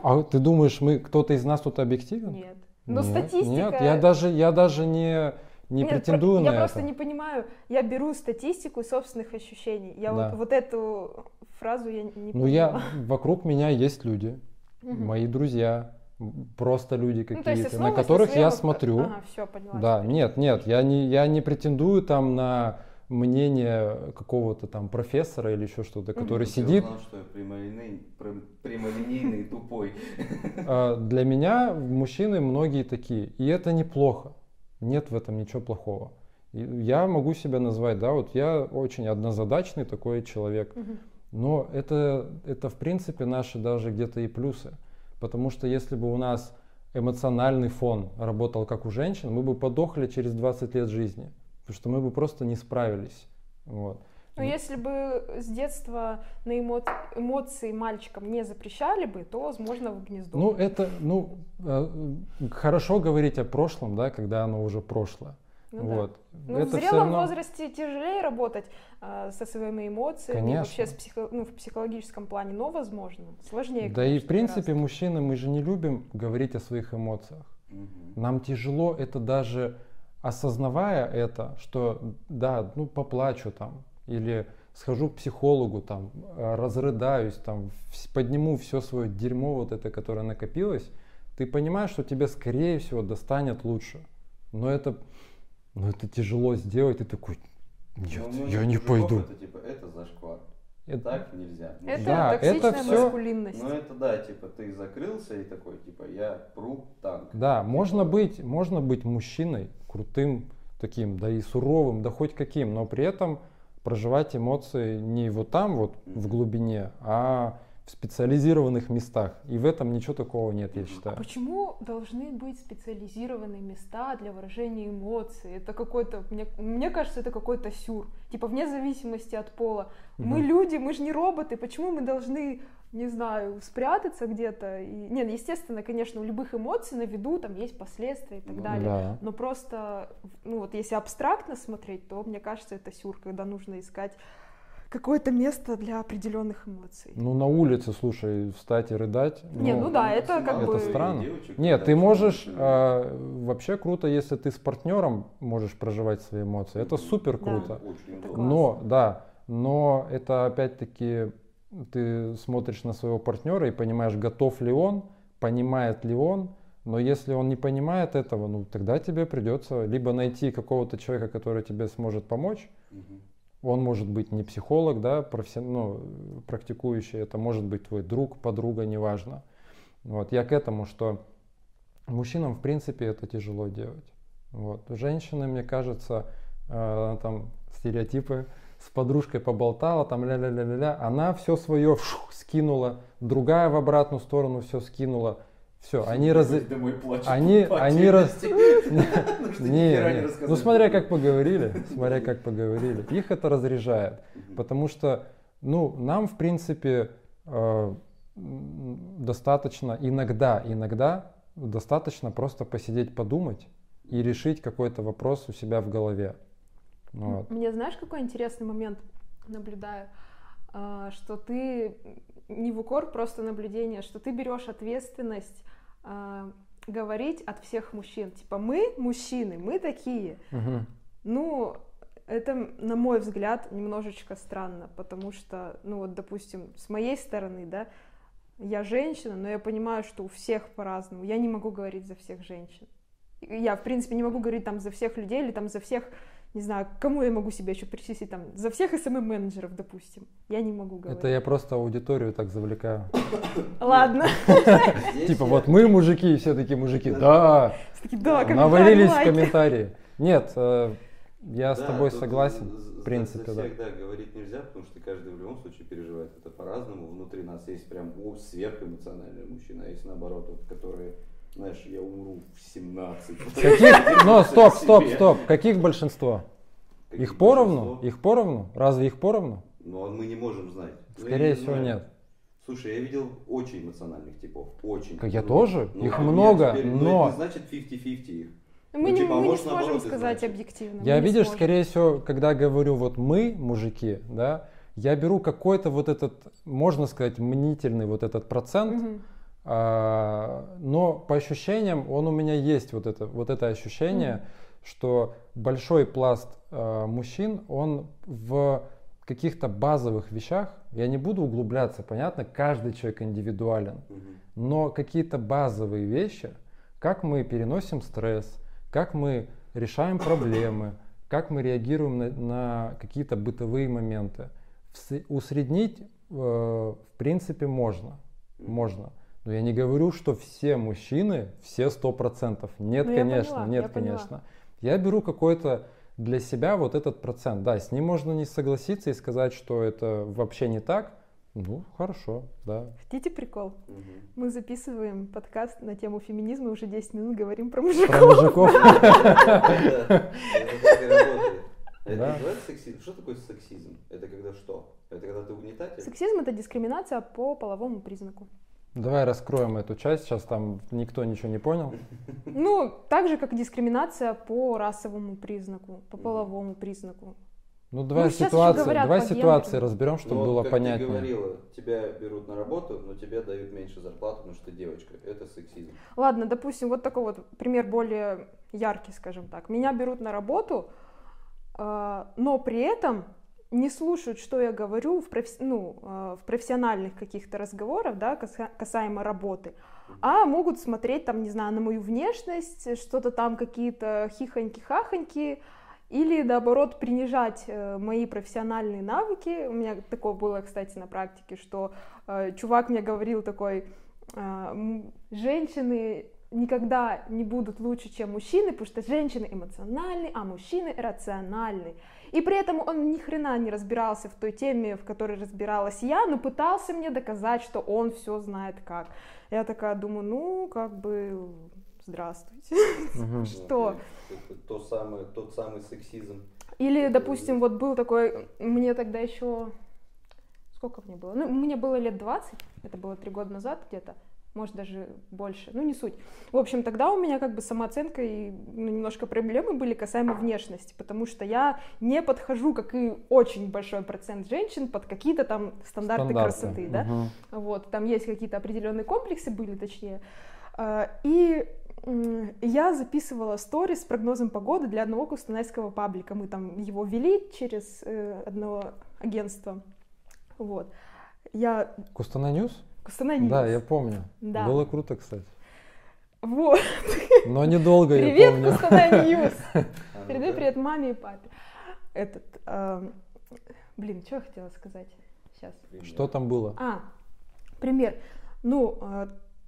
а ты думаешь, мы кто-то из нас тут объективен? Нет. Но Нет, статистика... Нет, я даже, я даже не, не Нет, претендую про- на Я это. просто не понимаю. Я беру статистику собственных ощущений. Я Да. вот, вот эту фразу я не Ну, я, поняла. вокруг меня есть люди, Мгм. мои друзья, просто люди Ну, какие-то, на основываясь которых я смотрю. Ага, все, поняла. Да, нет, нет, я не, я не претендую там на мнение какого-то там профессора или еще что-то, который Я сидит. узнал, что я прямолинейный, прям- прямолинейный и тупой. А, Для меня мужчины многие такие, и это неплохо. Нет в этом ничего плохого. Я могу себя назвать, да, вот я очень однозадачный такой человек. Но это, это в принципе наши даже где-то и плюсы. Потому что если бы у нас эмоциональный фон работал как у женщин, мы бы подохли через 20 лет жизни. Потому что мы бы просто не справились. Вот. Ну, если бы с детства на эмо- эмоции мальчикам не запрещали бы, то, возможно, в гнездо. Ну, это, ну, э, хорошо говорить о прошлом, да, когда оно уже прошло. Ну да. вот. Ну, это в зрелом равно- возрасте тяжелее работать а, со своими эмоциями, Конечно. вообще с психо- ну, в психологическом плане, но возможно. Сложнее. Да и конечно, в принципе гораздо. мужчины, мы же не любим говорить о своих эмоциях. Мгм. Нам тяжело это даже осознавая это, что да, ну поплачу там, или схожу к психологу там, э, разрыдаюсь там, подниму все свое дерьмо вот это, которое накопилось, ты понимаешь, что тебе скорее всего достанет лучше. Но это, но это тяжело сделать, ты такой, нет, у многих я не пойду. Это. Это- Так нельзя. Это. Да, это токсичная всё- маскулинность. Ну это да, типа ты закрылся и такой, типа я пру танк. Да, можно быть, можно быть мужчиной, крутым таким, да и суровым, да хоть каким, но при этом проживать эмоции не вот там вот в глубине, а в специализированных местах. И в этом ничего такого нет, я А считаю. почему должны быть специализированные места для выражения эмоций? Это какой-то, мне, мне кажется, это какой-то сюр. Типа вне зависимости от пола. Мы Мгм. люди, мы же не роботы. Почему мы должны, не знаю, спрятаться где-то? И... Нет, естественно, конечно, у любых эмоций на виду там есть последствия и так далее. Да. Но просто, ну вот если абстрактно смотреть, то мне кажется, это сюр, когда нужно искать какое-то место для определенных эмоций. Ну, на улице, слушай, встать и рыдать. Не, ну да, это как это бы- странно. Девочек, Нет, ты можешь, а, вообще круто, если ты с партнером можешь проживать свои эмоции. Это супер круто. Это. Но, да, но это опять-таки ты смотришь на своего партнера и понимаешь, готов ли он, понимает ли он, но если он не понимает этого, ну тогда тебе придется либо найти какого-то человека, который тебе сможет помочь. Он может быть не психолог, да, професси- ну, практикующий, это может быть твой друг, подруга, неважно. Вот, я к этому, что мужчинам, в принципе, это тяжело делать. Вот. Женщины, мне кажется, э, там стереотипы, с подружкой поболтала, там ля-ля-ля-ля-ля, она все свое скинула, другая в обратную сторону все скинула, все, они раз... Домой, они- они раз- Не, ну смотря как поговорили, смотря как поговорили. Их это разряжает, потому что, ну, нам, в принципе, э, достаточно иногда, иногда достаточно просто посидеть, подумать и решить какой-то вопрос у себя в голове. Вот. Мне знаешь, какой интересный момент наблюдаю? А, Что ты не в укор, просто наблюдение, что ты берешь ответственность а, говорить от всех мужчин. Типа, мы мужчины, мы такие. Мгм. Ну, это, на мой взгляд, немножечко странно, потому что, ну вот, допустим, с моей стороны, да, я женщина, но я понимаю, что у всех по-разному. Я не могу говорить за всех женщин. Я, в принципе, не могу говорить там за всех людей или там за всех, не знаю, кому я могу себя еще причислить, там, за всех СММ-менеджеров, допустим. Я не могу говорить. Это я просто аудиторию так завлекаю. Ладно. Типа вот мы мужики, все такие мужики, да, навалились в комментарии. Нет, э, я с тобой согласен, в принципе, за да. всех, да, говорить нельзя, потому что каждый в любом случае переживает это по-разному. Внутри нас есть прям о, сверхэмоциональные мужчины, а есть наоборот, вот, которые, знаешь, я умру в 17. Каких? Но стоп, стоп, Себе. стоп. Каких большинство? Каких Их поровну? большинство? Их поровну? Разве их поровну? Ну, а мы не можем знать. Ну, я Скорее не всего, знаю. нет. Слушай, я видел очень эмоциональных типов, очень. Как я Ну, тоже, ну, их а нет, много, теперь, но- это не значит 50-50 их. Мы, Ну, не, типа, а мы не сможем наоборот, сказать значит. объективно. Я, не видишь, сможем. скорее всего, когда говорю вот мы, мужики, да, я беру какой-то вот этот, можно сказать, мнительный вот этот процент, Мгм. А, но по ощущениям он у меня есть вот это, вот это ощущение, Мгм. что большой пласт а, мужчин, он в каких-то базовых вещах, я не буду углубляться, понятно, каждый человек индивидуален, Мгм. но какие-то базовые вещи, как мы переносим стресс, как мы решаем проблемы, как мы реагируем на, на какие-то бытовые моменты. Усреднить, э, в принципе, можно. Можно. Но я не говорю, что все мужчины, все сто процентов. Нет, Ну, конечно, поняла, нет, я поняла. конечно. Я беру какой-то для себя вот этот процент. Да, с ним можно не согласиться и сказать, что это вообще не так. Ну, хорошо, да. Хотите прикол? Мгм. Мы записываем подкаст на тему феминизма, и уже 10 минут говорим про мужиков. Про мужиков. Это сексизм. Что такое сексизм? Это когда что? Это когда ты угнетатель? Сексизм это дискриминация по половому признаку. Давай раскроем эту часть, сейчас там никто ничего не понял. Ну, так же, как дискриминация по расовому признаку, по половому признаку. Ну давай еще ситуации, давай ситуации разберем, чтобы Ну, вот было как понятнее. ты говорила, тебя берут на работу, но тебе дают меньше зарплату, потому что ты девочка. Это сексизм. Ладно, допустим, вот такой вот пример более яркий, скажем так. Меня берут на работу, а, но при этом не слушают, что я говорю в, профи- ну, а, в профессиональных каких-то разговорах, да, каса- касаемо работы, а могут смотреть там, не знаю, на мою внешность, что-то там какие-то хихоньки-хахоньки, или наоборот принижать э, мои профессиональные навыки. У меня такое было, кстати, на практике, что э, чувак мне говорил такой, э, женщины никогда не будут лучше, чем мужчины, потому что женщины эмоциональны, а мужчины рациональны. И при этом он ни хрена не разбирался в той теме, в которой разбиралась я, но пытался мне доказать, что он все знает как. Я такая думаю, ну, как бы, здравствуйте. Что? То самое, тот самый сексизм. Или, допустим, вот был такой, мне тогда еще, сколько мне было? Ну, мне было лет 20, это было три года назад где-то, может даже больше, ну не суть. В общем, тогда у меня как бы самооценка и ну, немножко проблемы были касаемо внешности, потому что я не подхожу, как и очень большой процент женщин, под какие-то там стандарты, Стандарты. красоты, да. Мгм. Вот, там есть какие-то определенные комплексы были, точнее. А, И я записывала сторис с прогнозом погоды для одного кустанайского паблика. Мы там его вели через э, одного агентство. Вот. Я... Кустанай News? Кустанай News. Да, я помню. Да. Было круто, кстати. Вот. Но недолго, я Привет, помню. Кустанай News. А, ну Передай да. привет маме и папе. Этот... эм, Блин, что я хотела сказать? Сейчас. Что там было? А, пример. Ну,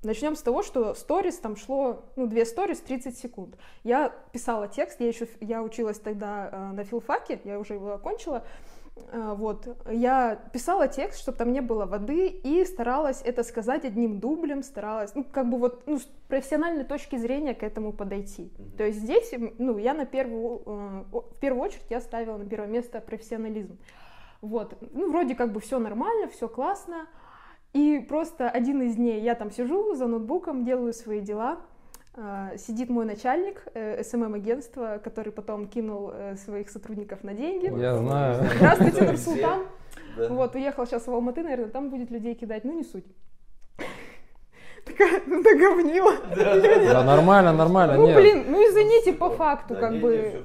начнем с того, что сторис там шло, ну, две сторис 30 секунд. Я писала текст, я еще, я училась тогда э, на филфаке, я уже его окончила, Э, вот, я писала текст, чтобы там не было воды, и старалась это сказать одним дублем, старалась, ну, как бы вот, ну, с профессиональной точки зрения к этому подойти. Мгм. То есть здесь, ну, я на первую, э, в первую очередь я ставила на первое место профессионализм. Вот, ну, вроде как бы все нормально, все классно, и просто один из дней я там сижу за ноутбуком, делаю свои дела, сидит мой начальник СММ-агентства, который потом кинул э, своих сотрудников на деньги. Я знаю. Здравствуйте. Нурсултан. Да. Вот, уехал сейчас в Алматы, наверное, там будет людей кидать, ну не суть. Такая, ну договнила. Да, нормально, нормально. Ну блин, ну извините по факту, как бы.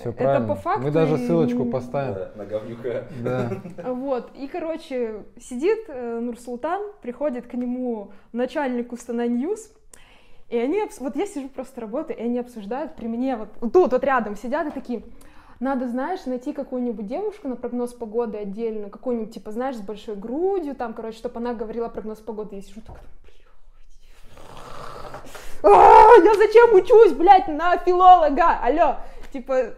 Все это правильно. по факту Мы даже ссылочку поставим. На говнюка. Да. Вот, и, короче, сидит э, Нурсултан, приходит к нему начальник Кустанай News, и они, вот я сижу просто работаю, и они обсуждают при мне, вот, тут вот рядом сидят и такие, надо, знаешь, найти какую-нибудь девушку на прогноз погоды отдельно, какую-нибудь, типа, знаешь, с большой грудью, там, короче, чтобы она говорила прогноз погоды. Я сижу так, блядь. А, я зачем учусь, блядь, на филолога? Алло, типа,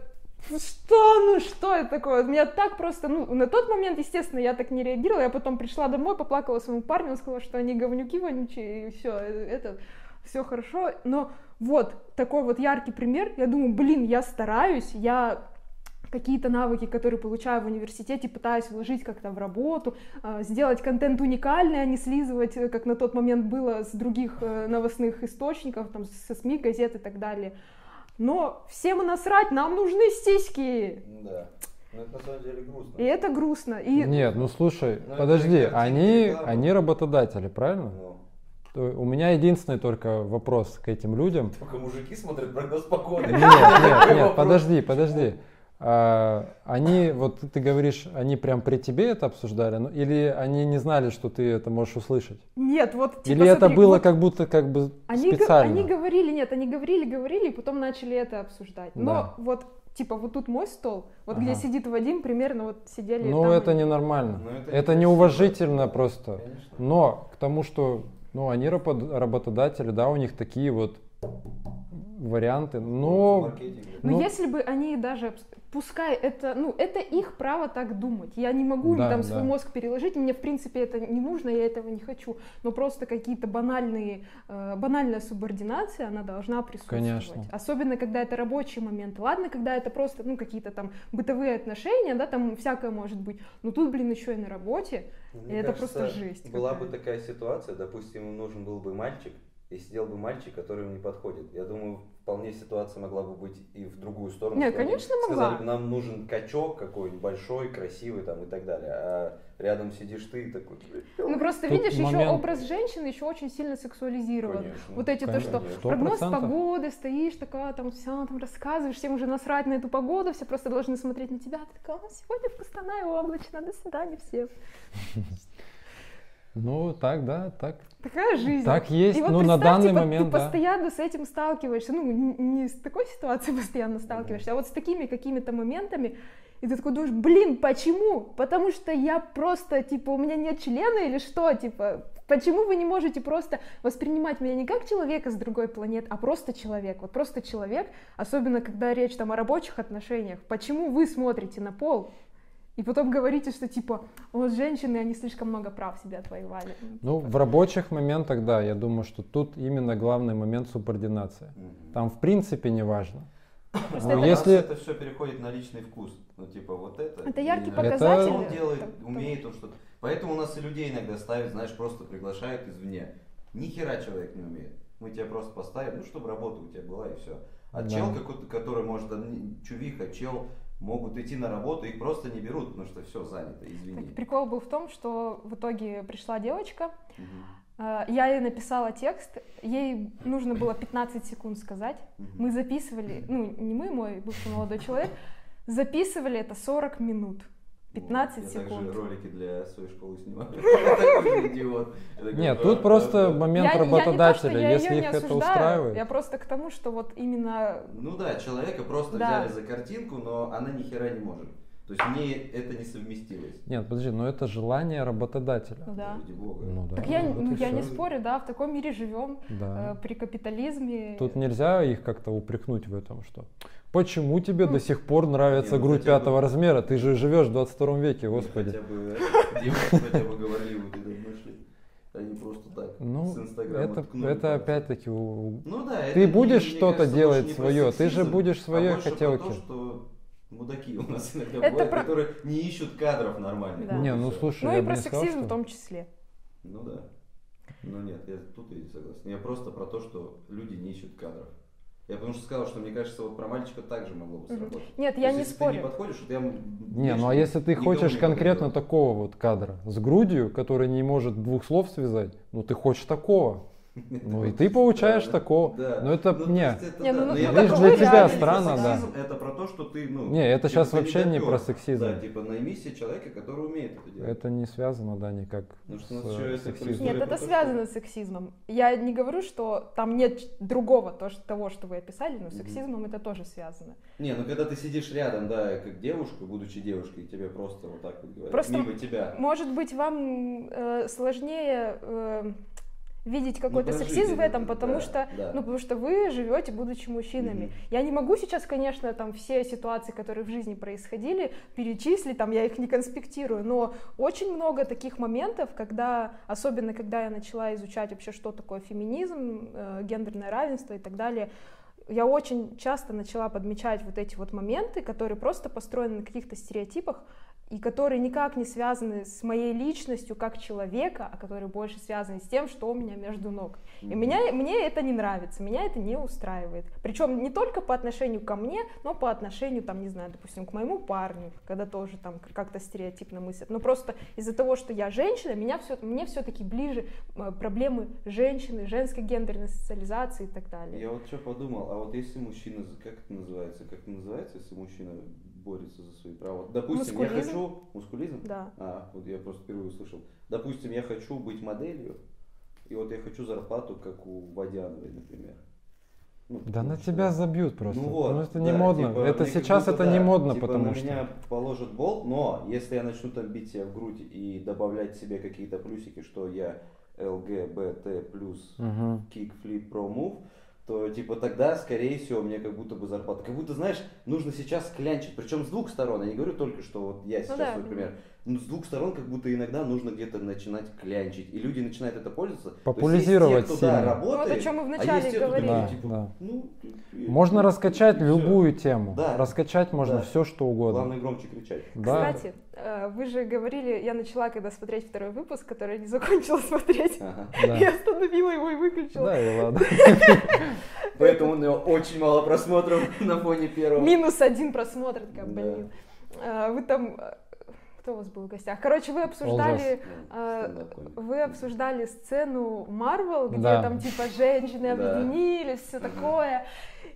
что, ну что это такое? Меня так просто, ну, на тот момент, естественно, я так не реагировала, я потом пришла домой, поплакала своему парню, он сказал, что они говнюки вонючие, и все, это, все хорошо, но вот такой вот яркий пример, я думаю, блин, я стараюсь, я какие-то навыки, которые получаю в университете, пытаюсь вложить как-то в работу, а, сделать контент уникальный, а не слизывать, э, как на тот момент было с других э, новостных источников, там, со СМИ, газет и так далее. Но всем насрать, нам нужны стиски. Ну Да. Ну это на самом деле грустно. И это грустно. И Нет, ну слушай, Ну, это подожди, они, они работодатели, правильно? Ну, У меня единственный только вопрос к этим людям. Только мужики смотрят прогноз погоды. Нет, нет, нет, подожди, подожди. А, они, вот ты говоришь, они прям при тебе это обсуждали, ну, или они не знали, что ты это можешь услышать? нет, вот типа, или это смотри, было вот как будто как бы они, специально? они говорили, нет, они говорили, говорили, и потом начали это обсуждать. Но Да. вот типа вот тут мой стол, вот Ага. где сидит Вадим, примерно вот сидели. Ну, там это они. ненормально. Ну, это это неуважительно просто. Конечно. Но к тому, что ну, они рабо- работодатели, да, у них такие вот варианты. Но Маркетинг. Но Ну- если бы они даже, пускай это, ну, это их право так думать. Я не могу им Да, там да. свой мозг переложить, мне в принципе это не нужно, я этого не хочу. Но просто какие-то банальные, э, банальная субординация, она должна присутствовать. Конечно. Особенно, когда это рабочие моменты. Ладно, когда это просто, ну, какие-то там бытовые отношения, да, там всякое может быть. Но тут, блин, еще и на работе. Мне И это кажется, просто жесть Была бы такая ситуация, допустим, ему нужен был бы мальчик, и сидел бы мальчик, который ему не подходит. Я думаю, вполне ситуация могла бы быть и в другую сторону. Не, что они конечно, могла. Сказали бы, нам нужен качок какой-нибудь большой, красивый там и так далее. А рядом сидишь ты и такой... Ну, просто Тут видишь, еще момент- образ женщины еще очень сильно сексуализирован. Конечно. Вот эти то, Конечно, что конечно. прогноз 100%. погоды, стоишь такая, там все, там рассказываешь, всем уже насрать на эту погоду, все просто должны смотреть на тебя. Ты такая, «О, сегодня в Костанае облачно, до свидания всем. ну так, да, так. Такая жизнь. Так есть, И вот ну, на данный типа, момент, ты да. постоянно с этим сталкиваешься, ну, не с такой ситуацией постоянно сталкиваешься, а вот с такими какими-то моментами, и ты такой думаешь, блин, почему? Потому что я просто, типа, у меня нет члена или что, типа, почему вы не можете просто воспринимать меня не как человека с другой планеты, а просто человек, вот просто человек, особенно когда речь там о рабочих отношениях, почему вы смотрите на пол, и потом говорите, что типа, вот женщины, они слишком много прав себе отвоевали. Ну, в рабочих моментах, да, я думаю, что тут именно главный момент субординация. Мгм. Там в принципе не важно. Просто Ну, это- если- это все переходит на личный вкус. Ну, типа, вот это. Это яркий нравится. показатель. Он делает, Так, умеет он что-то. Поэтому у нас и людей иногда ставят, знаешь, просто приглашают извне. Ни хера человек не умеет. Мы тебя просто поставим, ну, чтобы работа у тебя была и все. А Да. чел какой-то, который может, чувиха, чел, могут идти на работу, их просто не берут, потому что все занято, извини. Так, прикол был в том, что в итоге пришла девочка, э, я ей написала текст, ей нужно было 15 секунд сказать. Мы записывали, ну не мы, мой бывший молодой человек, записывали это 40 минут. 15 я секунд. также ролики для своей школы снимаю. Я такой же идиот. Я такой, Нет, «Да, тут просто да». момент Я- я работодателя, я если их это устраивает. Я просто к тому, что вот именно Ну да, человека просто взяли за картинку, но она ни хера не может. То есть мне это не совместилось. Нет, подожди, но это желание работодателя. ну да. Бога. Ну да. Так я, вот ну, я не спорю, да, в таком мире живем, Да. э, при капитализме. Тут нельзя их как-то упрекнуть в этом, что почему тебе до сих пор нравится не, ну грудь хотя бы- пятого размера? Ты же живешь в 22 веке, господи. Хотя бы э, девушки хотя бы говорили, вот это нашли. Они просто так Ну, с Инстаграма это, ткнули это опять-таки у- Ну да, это Ты не- будешь что-то делать не свое, ты же будешь свои а хотелки. Про то, что мудаки у нас иногда Это бывают, про- которые не ищут кадров нормальных. Да. Не, и ну слушай, ну я и бы про не сказал, сексизм что- в том числе. Ну да. Ну нет, я тут я не согласен. Я просто про то, что люди не ищут кадров. Я потому что сказал, что мне кажется, вот про мальчика также могло бы сработать. Нет, То я есть, не если ты спорю. не подходишь, вот я Не, ну а если ты хочешь конкретно такого вот кадра с грудью, который не может двух слов связать, ну ты хочешь такого. Ну и ты получаешь такого. Да. Но это Ну, не. это Не, да. ну, Но ну, я видишь, про- для это тебя не странно, да. сексизм, Это про то, что ты, ну... Не, это типа, щас ты вообще не про сексизм. Да, типа найми себе человека, который умеет это делать. Это не связано, да, никак Ну, что с э, это сексизмом. Нет, это связано с сексизмом. Я не говорю, что там нет другого то, что- того, что вы описали, но с сексизмом это тоже связано. Не, ну когда ты сидишь рядом, да, как девушка, будучи девушкой, и тебе просто вот так вот говорят, Просто мимо тебя. Может быть, вам э, сложнее э, видеть какой-то прожить сексизм в это, этом, потому да, что, да. ну, потому что вы живете, будучи мужчинами. Мгм. Я не могу сейчас, конечно, там все ситуации, которые в жизни происходили, перечислить, там я их не конспектирую, но очень много таких моментов, когда, особенно когда я начала изучать вообще, что такое феминизм, э, гендерное равенство и так далее, я очень часто начала подмечать вот эти вот моменты, которые просто построены на каких-то стереотипах, и которые никак не связаны с моей личностью как человека, а которые больше связаны с тем, что у меня между ног. И меня, мне это не нравится, меня это не устраивает. Причем не только по отношению ко мне, но по отношению, там, не знаю, допустим, к моему парню, когда тоже там как-то стереотипно мыслят. Но просто из-за того, что я женщина, меня все, мне все-таки ближе э, проблемы женщины, женской гендерной социализации и так далее. Я вот что подумал, а вот если мужчина, как это называется, как это называется, если мужчина борется за свои права? Допустим, я Мускулизм. хочу... Мускулизм? Да. А, вот я просто впервые услышал. Допустим, я хочу быть моделью, и вот я хочу зарплату, как у Водяновой, например. Ну, Да на что- тебя забьют просто. Ну вот, это не да, модно. типа, это сейчас это не да, модно, типа, потому на что. меня положат болт, но если я начну там бить себя в грудь и добавлять себе какие-то плюсики, что я ЛГБТ плюс Мгм. kickflip pro move, то типа тогда, скорее всего, мне как будто бы зарплата. Как будто, знаешь, нужно сейчас клянчить. Причем с двух сторон. Я не говорю только, что вот я сейчас, да. например. Но с двух сторон как будто иногда нужно где-то начинать клянчить. И люди начинают это пользоваться. То есть Популяризировать есть те, кто, да, работает, Ну, вот о чем мы а вначале есть те, говорили. Да, типа, да. ну, Можно и- раскачать и всё. любую тему. Да. Раскачать можно Да. все, что угодно. Главное громче кричать. Да. Кстати, вы же говорили, я начала когда смотреть второй выпуск, который не закончила смотреть. Ага. Да. Я остановила его и выключила. Да, и ладно. Поэтому у него очень мало просмотров на фоне первого. Минус один просмотр, такая, Да. блин. А, Вы там... э, Кто у вас был в гостях? Короче, вы обсуждали... Да, э. Вы обсуждали сцену Марвел, где Да. там типа женщины Да. объединились, все такое.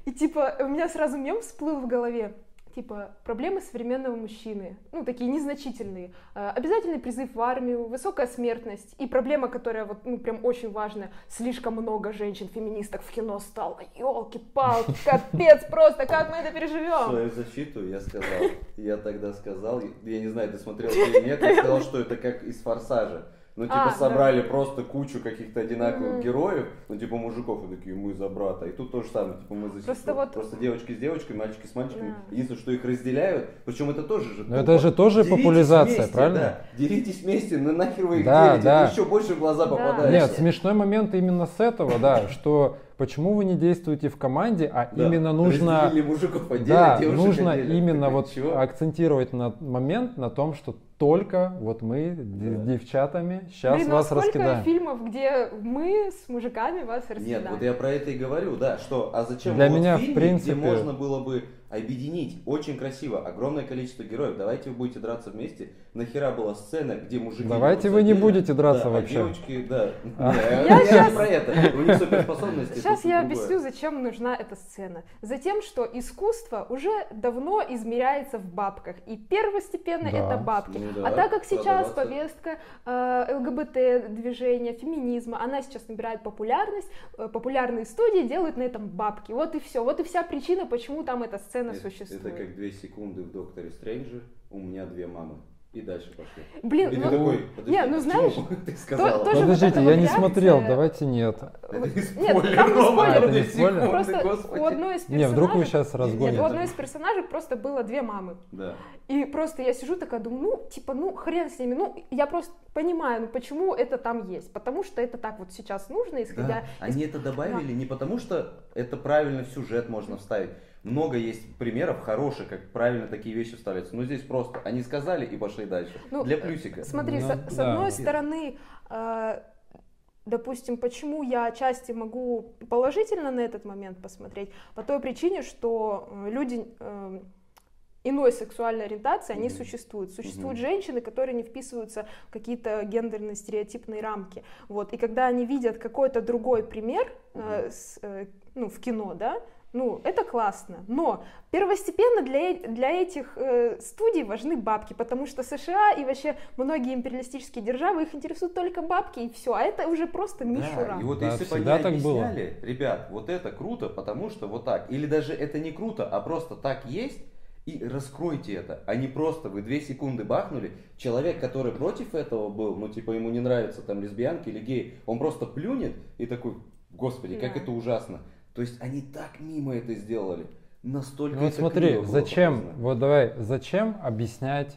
И типа у меня сразу мем всплыл в голове. Типа проблемы современного мужчины, ну такие незначительные. Э, Обязательный призыв в армию, высокая смертность и проблема, которая вот ну прям очень важная. Слишком много женщин-феминисток в кино стало. Елки-палки, капец просто, как мы это В переживем? свою защиту я сказал, я тогда сказал, я не знаю, ты смотрел или нет, я сказал, что это как из «Форсажа». Ну, типа, А, собрали просто кучу каких-то одинаковых Мгм. героев, ну, типа, мужиков, и такие, мы за брата. И тут то же самое, типа, мы за Просто сестру. вот- Просто девочки с девочками, мальчики с мальчиками. Да. Единственное, что их разделяют, причем это тоже же тупо. это же тоже Деритесь популяризация, вместе, правильно? Да. Деритесь вместе, ну нахер вы их Да, делите, да. вы еще больше в глаза Да. попадаете. Нет, смешной момент именно с этого, да, что почему вы не действуете в команде, а Да. именно нужно, Разделили мужиков отдельно, да, нужно отдельно. именно вот акцентировать на момент на том, что только вот мы Да. девчатами сейчас Блин, ну а вас сколько раскидаем. фильмов, где мы с мужиками вас Нет, раскидаем? вот я про это и говорю, да, что, а зачем Для вот меня, в фильме, принципе- где можно было бы объединить очень красиво огромное количество героев, давайте вы будете драться вместе, нахера была сцена, где мужики... Давайте вы не будете драться да, а вообще. девочки, да, А. Я не про это, у них суперспособности. Сейчас я объясню, зачем нужна эта сцена. Затем, что искусство уже давно измеряется в бабках. И первостепенно это бабки. Ну а да, так как сейчас повестка э, ЛГБТ-движения, феминизма, она сейчас набирает популярность, э, популярные студии делают на этом бабки. Вот и все. Вот и вся причина, почему там эта сцена Это- существует. Это как две секунды в Докторе Стрэнджи, у меня две мамы. И дальше пошли. Блин, И ну, такой, подожди, не, ну знаешь, ты сказала? тоже вот Подождите, я не реакция- смотрел, давайте нет. Это не Нет, спойлер, там не спойлер. Это не спойлер? Просто господи. у одной из Не, вдруг вы персонажей- сейчас Нет, разгоните. у одной из персонажей просто было две мамы. Да. И просто я сижу такая, думаю, ну, типа, ну, хрен с ними. Ну, я просто понимаю, ну, почему это там есть. Потому что это так вот сейчас нужно, исходя... Да, они это добавили не потому, что это правильно в сюжет можно вставить. Много есть примеров хороших, как правильно такие вещи вставляются. Но здесь просто они сказали и пошли дальше. Ну, Для плюсика. Смотри, Ну, со- с, да. одной стороны, э, допустим, почему я отчасти могу положительно на этот момент посмотреть, по той причине, что э, люди э, иной сексуальной ориентации, они Мгм. существуют. Существуют Мгм. женщины, которые не вписываются в какие-то гендерные стереотипные рамки. Вот. И когда они видят какой-то другой пример э, Мгм. с, э, ну, в кино, да, ну, это классно. Но первостепенно для, э- для этих э, студий важны бабки, потому что США и вообще многие империалистические державы, их интересуют только бабки и все. А это уже просто мишура. Да, и вот Да, если бы они так было. объясняли, ребят, вот это круто, потому что вот так, или даже это не круто, а просто так есть, и раскройте это, а не просто вы две секунды бахнули, человек, который против этого был, ну типа ему не нравятся там лесбиянки или геи, он просто плюнет и такой, господи, как Да. это ужасно. То есть они так мимо это сделали, настолько Ну вот смотри, зачем, показано. вот давай, зачем объяснять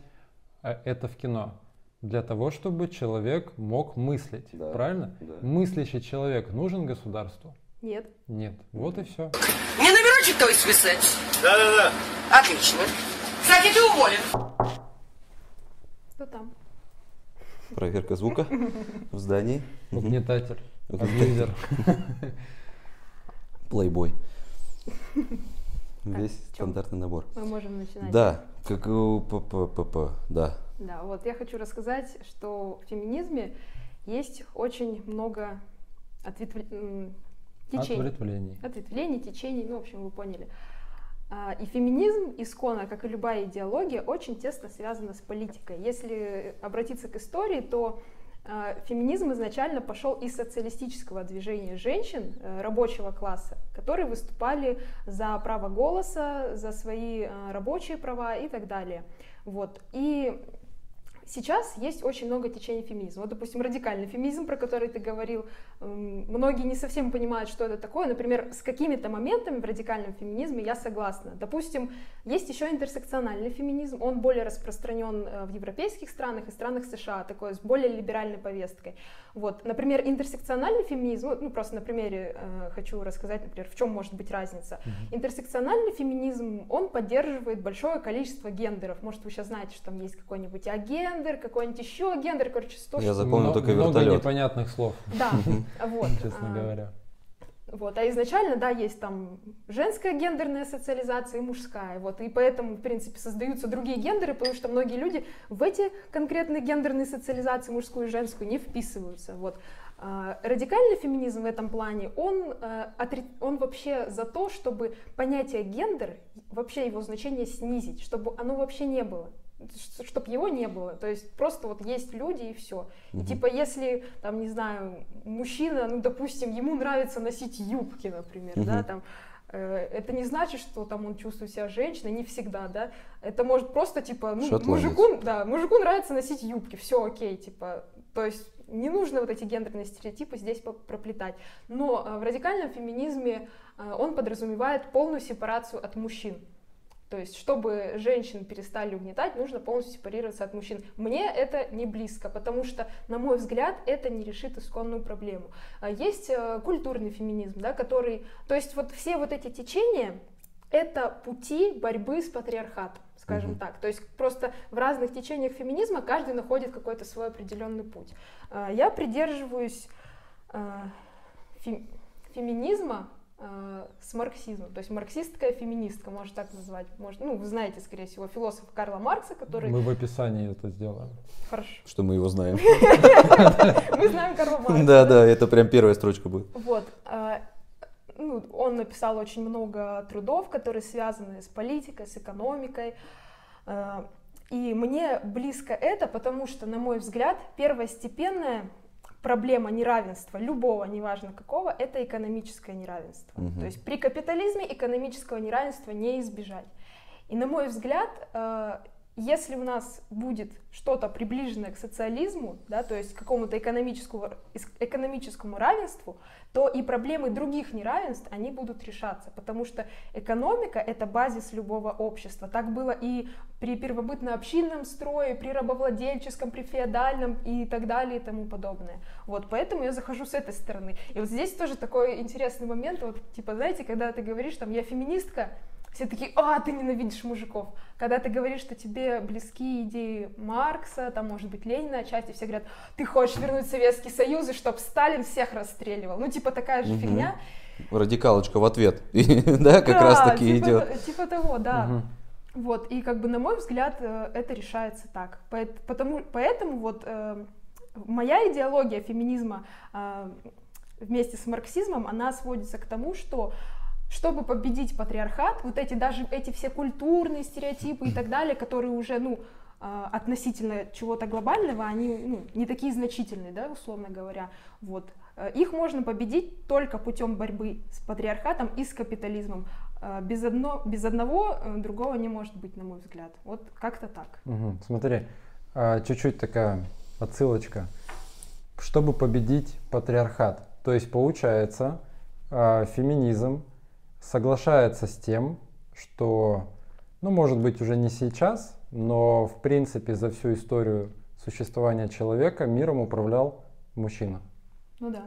э, это в кино? Для того, чтобы человек мог мыслить, Да, правильно? да. Мыслящий человек нужен государству? Нет. Нет. Вот и все. Мне номерочек твой списать? Да-да-да. Отлично. Кстати, ты уволен. Что там? Проверка звука в здании. Угнетатель, Угнетатель. абьюзер. Плейбой. Весь стандартный набор. Мы можем начинать. Да, как у ППП, да. Да, вот я хочу рассказать, что в феминизме есть очень много ответвл- м, течений. Ответвлений. Ответвлений, течений, ну, в общем, вы поняли. А, И феминизм исконно, как и любая идеология, очень тесно связана с политикой. Если обратиться к истории, то феминизм изначально пошел из социалистического движения женщин э, рабочего класса, которые выступали за право голоса, за свои а, рабочие права и так далее. Вот. И Сейчас есть очень много течений феминизма. Вот, допустим, радикальный феминизм, про который ты говорил, многие не совсем понимают, что это такое. Например, с какими-то моментами в радикальном феминизме я согласна. Допустим, есть еще интерсекциональный феминизм, он более распространен э, в европейских странах и странах США, такой с более либеральной повесткой. Вот, например, интерсекциональный феминизм, ну просто на примере э, хочу рассказать, например, в чем может быть разница. Интерсекциональный феминизм, он поддерживает большое количество гендеров. Может, вы сейчас знаете, что там есть какой-нибудь агендер, какой-нибудь еще гендер, короче, сто Я запомнил Мно- только Много вертолет. непонятных слов, Да, вот. честно а, говоря. Вот, а изначально, да, есть там женская гендерная социализация и мужская, вот, и поэтому, в принципе, создаются другие гендеры, потому что многие люди в эти конкретные гендерные социализации, мужскую и женскую, не вписываются, вот. А, Радикальный феминизм в этом плане, он, э, он вообще за то, чтобы понятие гендер, вообще его значение снизить, чтобы оно вообще не было чтобы его не было. То есть просто вот есть люди и все. И типа если, там, не знаю, мужчина, ну, допустим, ему нравится носить юбки, например, да, Мгм. там, э, это не значит, что там он чувствует себя женщиной, не всегда, да. Это может просто, типа, ну, Шотландец. мужику, да, мужику нравится носить юбки, все окей, типа, то есть не нужно вот эти гендерные стереотипы здесь проплетать. Но э, в радикальном феминизме э, он подразумевает полную сепарацию от мужчин. То есть, чтобы женщин перестали угнетать, нужно полностью сепарироваться от мужчин. Мне это не близко, потому что, на мой взгляд, это не решит исконную проблему. А Есть э, культурный феминизм, да, который... То есть, вот все вот эти течения, это пути борьбы с патриархатом, скажем Мгм. так. То есть просто в разных течениях феминизма каждый находит какой-то свой определенный путь. А, Я придерживаюсь а, фем- феминизма с марксизмом, то есть марксистская феминистка, можно так назвать. Может, ну, вы знаете, скорее всего, философа Карла Маркса, который... Мы в описании это сделаем. Хорошо. Что мы его знаем. Мы знаем Карла Маркса. Да, да, это прям первая строчка будет. Вот. а, ну, он написал очень много трудов, которые связаны с политикой, с экономикой. а, И мне близко это, потому что, на мой взгляд, первостепенная проблема неравенства, любого, неважно какого, это экономическое неравенство. Мгм. То есть при капитализме экономического неравенства не избежать. И на мой взгляд, э, если у нас будет что-то приближенное к социализму, да, то есть к какому-то экономическому, экономическому равенству, то и проблемы других неравенств, они будут решаться, потому что экономика — это базис любого общества. Так было и при первобытно-общинном строе, при рабовладельческом, при феодальном и так далее и тому подобное. Вот, поэтому я захожу с этой стороны. И вот здесь тоже такой интересный момент, вот, типа, знаете, когда ты говоришь, там, я феминистка, все такие, а, ты ненавидишь мужиков. Когда ты говоришь, что тебе близки идеи Маркса, там, может быть, Ленина отчасти, все говорят, ты хочешь вернуть Советский Союз, и чтоб Сталин всех расстреливал. Ну, типа такая же Мгм. фигня. Радикалочка в ответ. Да, как Да, раз таки типа идет. Типа того, да. Вот, и как бы, на мой взгляд, э, это решается так. Потому, поэтому вот э, моя идеология феминизма э, вместе с марксизмом, она сводится к тому, что чтобы победить патриархат, вот эти даже эти все культурные стереотипы и так далее, которые уже, ну, э, относительно чего-то глобального, они ну, не такие значительные, да, условно говоря. Вот. Э, Их можно победить только путем борьбы с патриархатом и с капитализмом. Э, Без, одно, без одного э, другого не может быть, на мой взгляд. Вот как-то так. Мгм. Смотри, а, чуть-чуть такая отсылочка. Чтобы победить патриархат. То есть получается, а, феминизм соглашается с тем, что, ну, может быть, уже не сейчас, но в принципе за всю историю существования человека миром управлял мужчина. Ну да.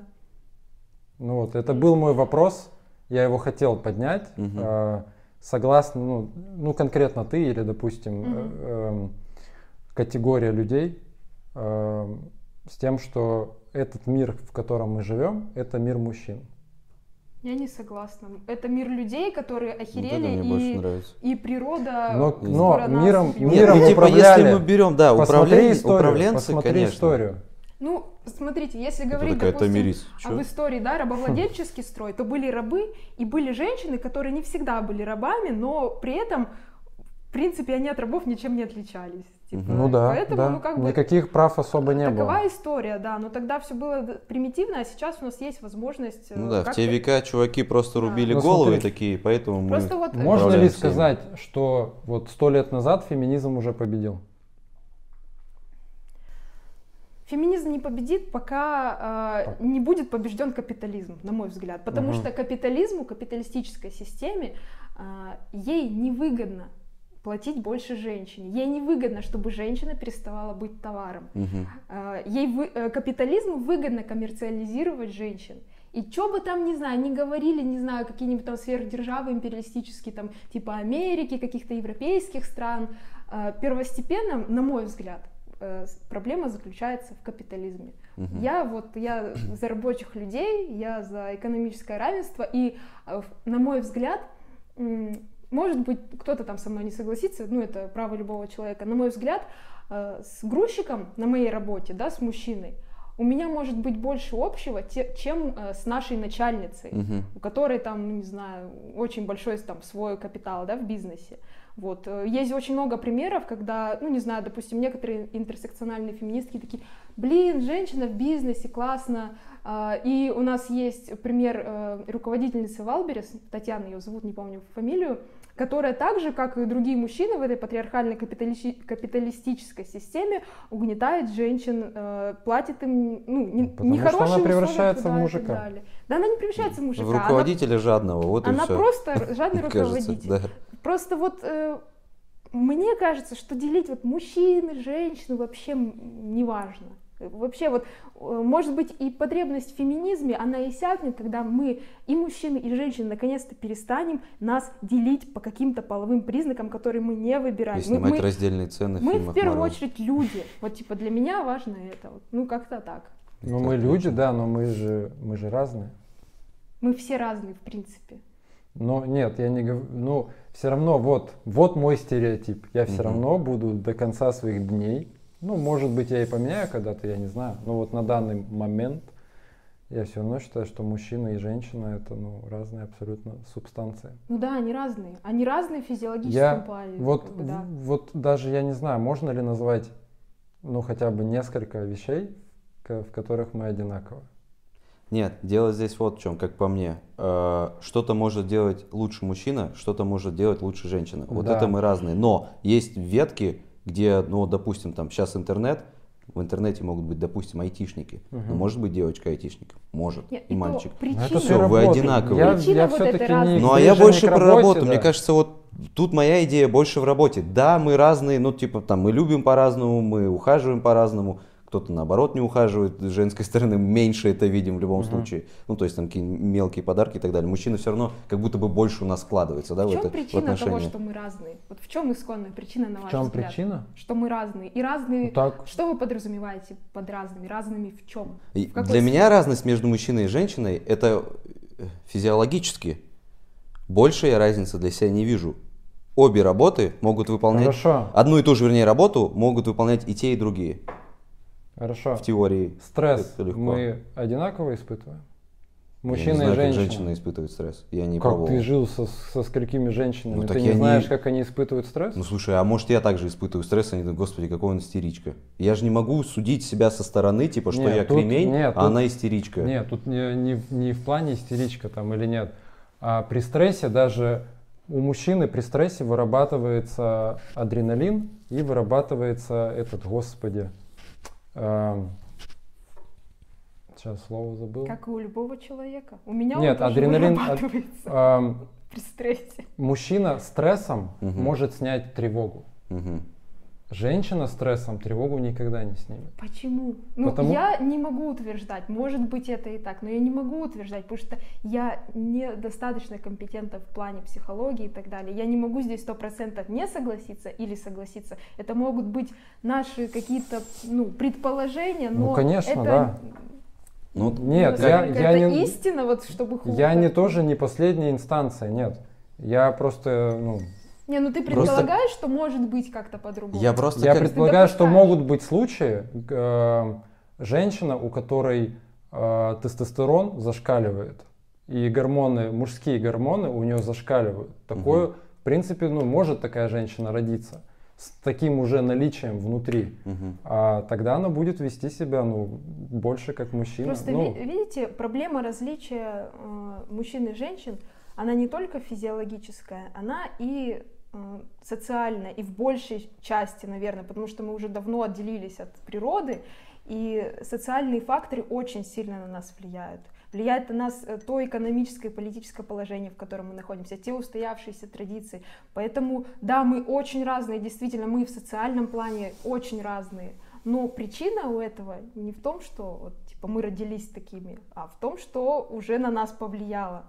Ну вот, это был мой вопрос, я его хотел поднять. Мгм. А, Согласно, ну, ну конкретно ты или, допустим, э, эм, категория людей эм, с тем, что этот мир, в котором мы живем, это мир мужчин. Я не согласна. Это мир людей, которые Вот охерели, мне больше и, нравится. и природа Но, но скоро нас миром, миром ну, типа, управляли. если мы берем, да, управление, историю, управленцы, посмотри конечно. историю. Ну, смотрите, если говорить, такая допустим, Тамирис. об Чё? истории, да, рабовладельческий строй, то были рабы и были женщины, которые не всегда были рабами, но при этом, в принципе, они от рабов ничем не отличались. Типа. Ну да, Поэтому, да. ну, как бы, никаких прав особо не такова было. история, да, но тогда все было примитивно, а сейчас у нас есть возможность... э, Ну да, в те века чуваки просто Да. рубили Ну, головы смотри. такие, поэтому мы... Просто вот... э, Можно ли сказать, что вот сто лет назад феминизм уже победил? Феминизм не победит, пока э, не будет побежден капитализм, на мой взгляд. Потому Мгм. что капитализму, капиталистической системе, э, ей невыгодно платить больше женщине. Ей невыгодно, чтобы женщина переставала быть товаром. Э, ей вы- э, капитализму выгодно коммерциализировать женщин. И что бы там, не знаю, не говорили, не знаю, какие-нибудь там сверхдержавы империалистические, там, типа Америки, каких-то европейских стран, э, первостепенно, на мой взгляд, э, проблема заключается в капитализме. Мгм. Я вот, я за рабочих людей, я за экономическое равенство, и, э, на мой взгляд, может быть, кто-то там со мной не согласится, ну, это право любого человека, на мой взгляд, э, с грузчиком на моей работе, да, с мужчиной, у меня может быть больше общего, те- чем э, с нашей начальницей, Мгм. у которой там, ну, не знаю, очень большой там свой капитал, да, в бизнесе. Вот. э, Есть очень много примеров, когда, ну, не знаю, допустим, некоторые интерсекциональные феминистки такие, блин, женщина в бизнесе, классно. А, И у нас есть пример руководительницы Wildberries, Татьяна ее зовут, не помню фамилию, которая так же, как и другие мужчины в этой патриархальной капиталисти- капиталистической системе, угнетает женщин, э, платит им ну, не, Потому нехорошие что она условия превращается в и так мужика. Да, она не превращается в мужика. В она- руководителя жадного, вот и она все. просто жадный руководитель. да. Просто вот э, мне кажется, что делить вот мужчин и женщин вообще не важно. Вообще вот, э, может быть, и потребность в феминизме, она иссякнет, когда мы, и мужчины, и женщины, наконец-то перестанем нас делить по каким-то половым признакам, которые мы не выбираем. И Мы- снимать мы, раздельные цены в мы в фильмах первую Marvel. очередь люди. Вот типа для меня важно это. Вот. Ну как-то так. Ну, мы люди, да, но мы же, мы же разные. Мы все разные в принципе. Но нет, я не говорю, ну, все равно, вот, вот мой стереотип. Я все Мгм. равно буду до конца своих дней, ну, может быть, я и поменяю когда-то, я не знаю, но вот на данный момент я все равно считаю, что мужчина и женщина это, ну, разные абсолютно субстанции. Ну да, они разные. Они разные в физиологическом Я плане. вот, как бы, да. вот даже я не знаю, можно ли назвать, ну, хотя бы несколько вещей, в которых мы одинаковы. Нет, дело здесь вот в чем, как по мне. Э, Что-то может делать лучше мужчина, что-то может делать лучше женщина. Вот Да. это мы разные. Но есть ветки, где, ну, допустим, там сейчас интернет, в интернете могут быть, допустим, айтишники. Но Мгм. может быть девочка айтишник? Может. Нет, и мальчик. Но причина- это Всё, вы одинаковые. Я, Причина я вот разности. не Ну, а я больше про работе, работу. Мне да. кажется, вот тут моя идея больше в работе. Да, мы разные, ну, типа, там, мы любим по-разному, мы ухаживаем по-разному. Кто-то, наоборот, не ухаживает. С женской стороны меньше это видим в любом Мгм. случае. Ну, то есть, там, какие мелкие подарки и так далее. Мужчина все равно как будто бы больше у нас складывается, да, в в, чем это, в причина того, что мы разные? Вот в чем исконная причина, на В ваш чем взгляд? причина? Что мы разные. И разные... Ну, так, Что вы подразумеваете под разными? Разными в чем? И В Для меня сфере? разность между мужчиной и женщиной это э, физиологически. Больше я разницы для себя не вижу. Обе работы могут выполнять... хорошо, Одну и ту же, вернее, работу могут выполнять и те, и другие. Хорошо. В теории. Стресс Это легко. мы одинаково испытываем? я Мужчина не знаю, и как женщина. женщина испытывает стресс. Я не как пробовал. ты жил со, со сколькими женщинами? Ну, ты не я не- знаешь, как они испытывают стресс? Ну слушай, а может я также испытываю стресс, они думают, господи, какой он истеричка. Я же не могу судить себя со стороны, типа, что Нет, я тут- кремень, нет, а тут- она истеричка. Нет, тут не, не, в- не в плане истеричка там или нет. А при стрессе даже у мужчины при стрессе вырабатывается адреналин и вырабатывается этот, господи, сейчас слово забыл. Как и у любого человека. У меня Нет, он адреналин- Эм, при стрессе. мужчина стрессом Мгм. может снять тревогу. Мгм. Женщина стрессом тревогу никогда не снимет. Почему? Ну, Потому- я не могу утверждать, может быть это и так, но я не могу утверждать, потому что я недостаточно компетентна в плане психологии и так далее. Я не могу здесь сто процентов не согласиться или согласиться. Это могут быть наши какие-то ну, предположения, но Ну, конечно, это, да. Ну, Нет, ну, я, я это не... истина, вот чтобы Я ху- не тоже не последняя инстанция, нет. Я просто, ну, Не, ну ты Просто- предполагаешь, что может быть как-то по-другому. Я просто я как- предполагаю, что могут быть случаи, э, женщина, у которой э, тестостерон зашкаливает, и гормоны, мужские гормоны у нее зашкаливают. Такое, Мгм. в принципе, ну, может такая женщина родиться с таким уже наличием внутри. Мгм. А тогда она будет вести себя, ну, больше как мужчина. Просто ну, ви- видите, проблема различия э, мужчин и женщин, она не только физиологическая, она и социальная, и в большей части, наверное, потому что мы уже давно отделились от природы, и социальные факторы очень сильно на нас влияют. Влияет на нас э, то экономическое и политическое положение, в котором мы находимся, те устоявшиеся традиции. Поэтому, да, мы очень разные, действительно, мы в социальном плане очень разные. Но причина у этого не в том, что вот, типа, мы родились такими, а в том, что уже на нас повлияло.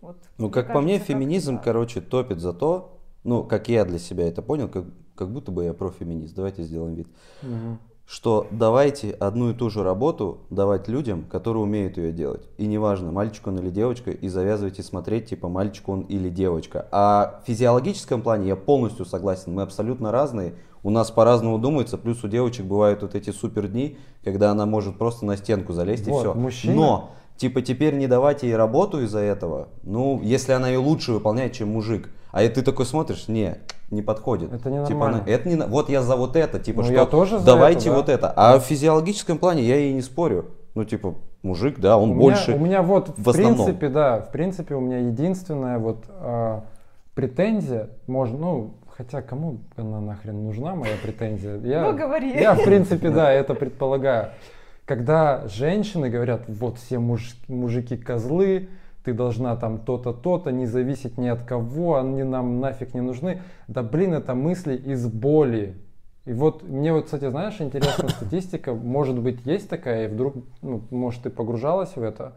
Вот, Ну, как по мне, кажется, феминизм, так. короче, топит за то, ну, как я для себя это понял, как, как будто бы я профеминист, давайте сделаем вид, мгм. что давайте одну и ту же работу давать людям, которые умеют ее делать. И неважно, мальчик он или девочка, и завязывайте смотреть, типа, мальчик он или девочка. А в физиологическом плане я полностью согласен, мы абсолютно разные, у нас по-разному думается, плюс у девочек бывают вот эти супер дни, когда она может просто на стенку залезть и Вот, все. мужчина- Но Типа теперь не давать ей работу из-за этого. Ну, если она ее лучше выполняет, чем мужик. А и ты такой смотришь, не, не подходит. Это не Типа, нормально. она- это не, вот я за вот это, типа, Ну, что я тоже за давайте это, да. вот это. А в физиологическом плане я ей не спорю. Ну, типа, мужик, да, он у больше. Меня, у меня вот, в, в основном. принципе, да, в принципе, у меня единственная вот а, претензия, можно, ну, хотя кому она нахрен нужна, моя претензия? Я, Ну, говори. Я, в принципе, да, это предполагаю. Когда женщины говорят, вот все муж- мужики козлы, ты должна там то-то, то-то, не зависеть ни от кого, они нам нафиг не нужны. Да блин, это мысли из боли. И вот мне вот, кстати, знаешь, интересная статистика, может быть, есть такая, и вдруг, ну, может, ты погружалась в это.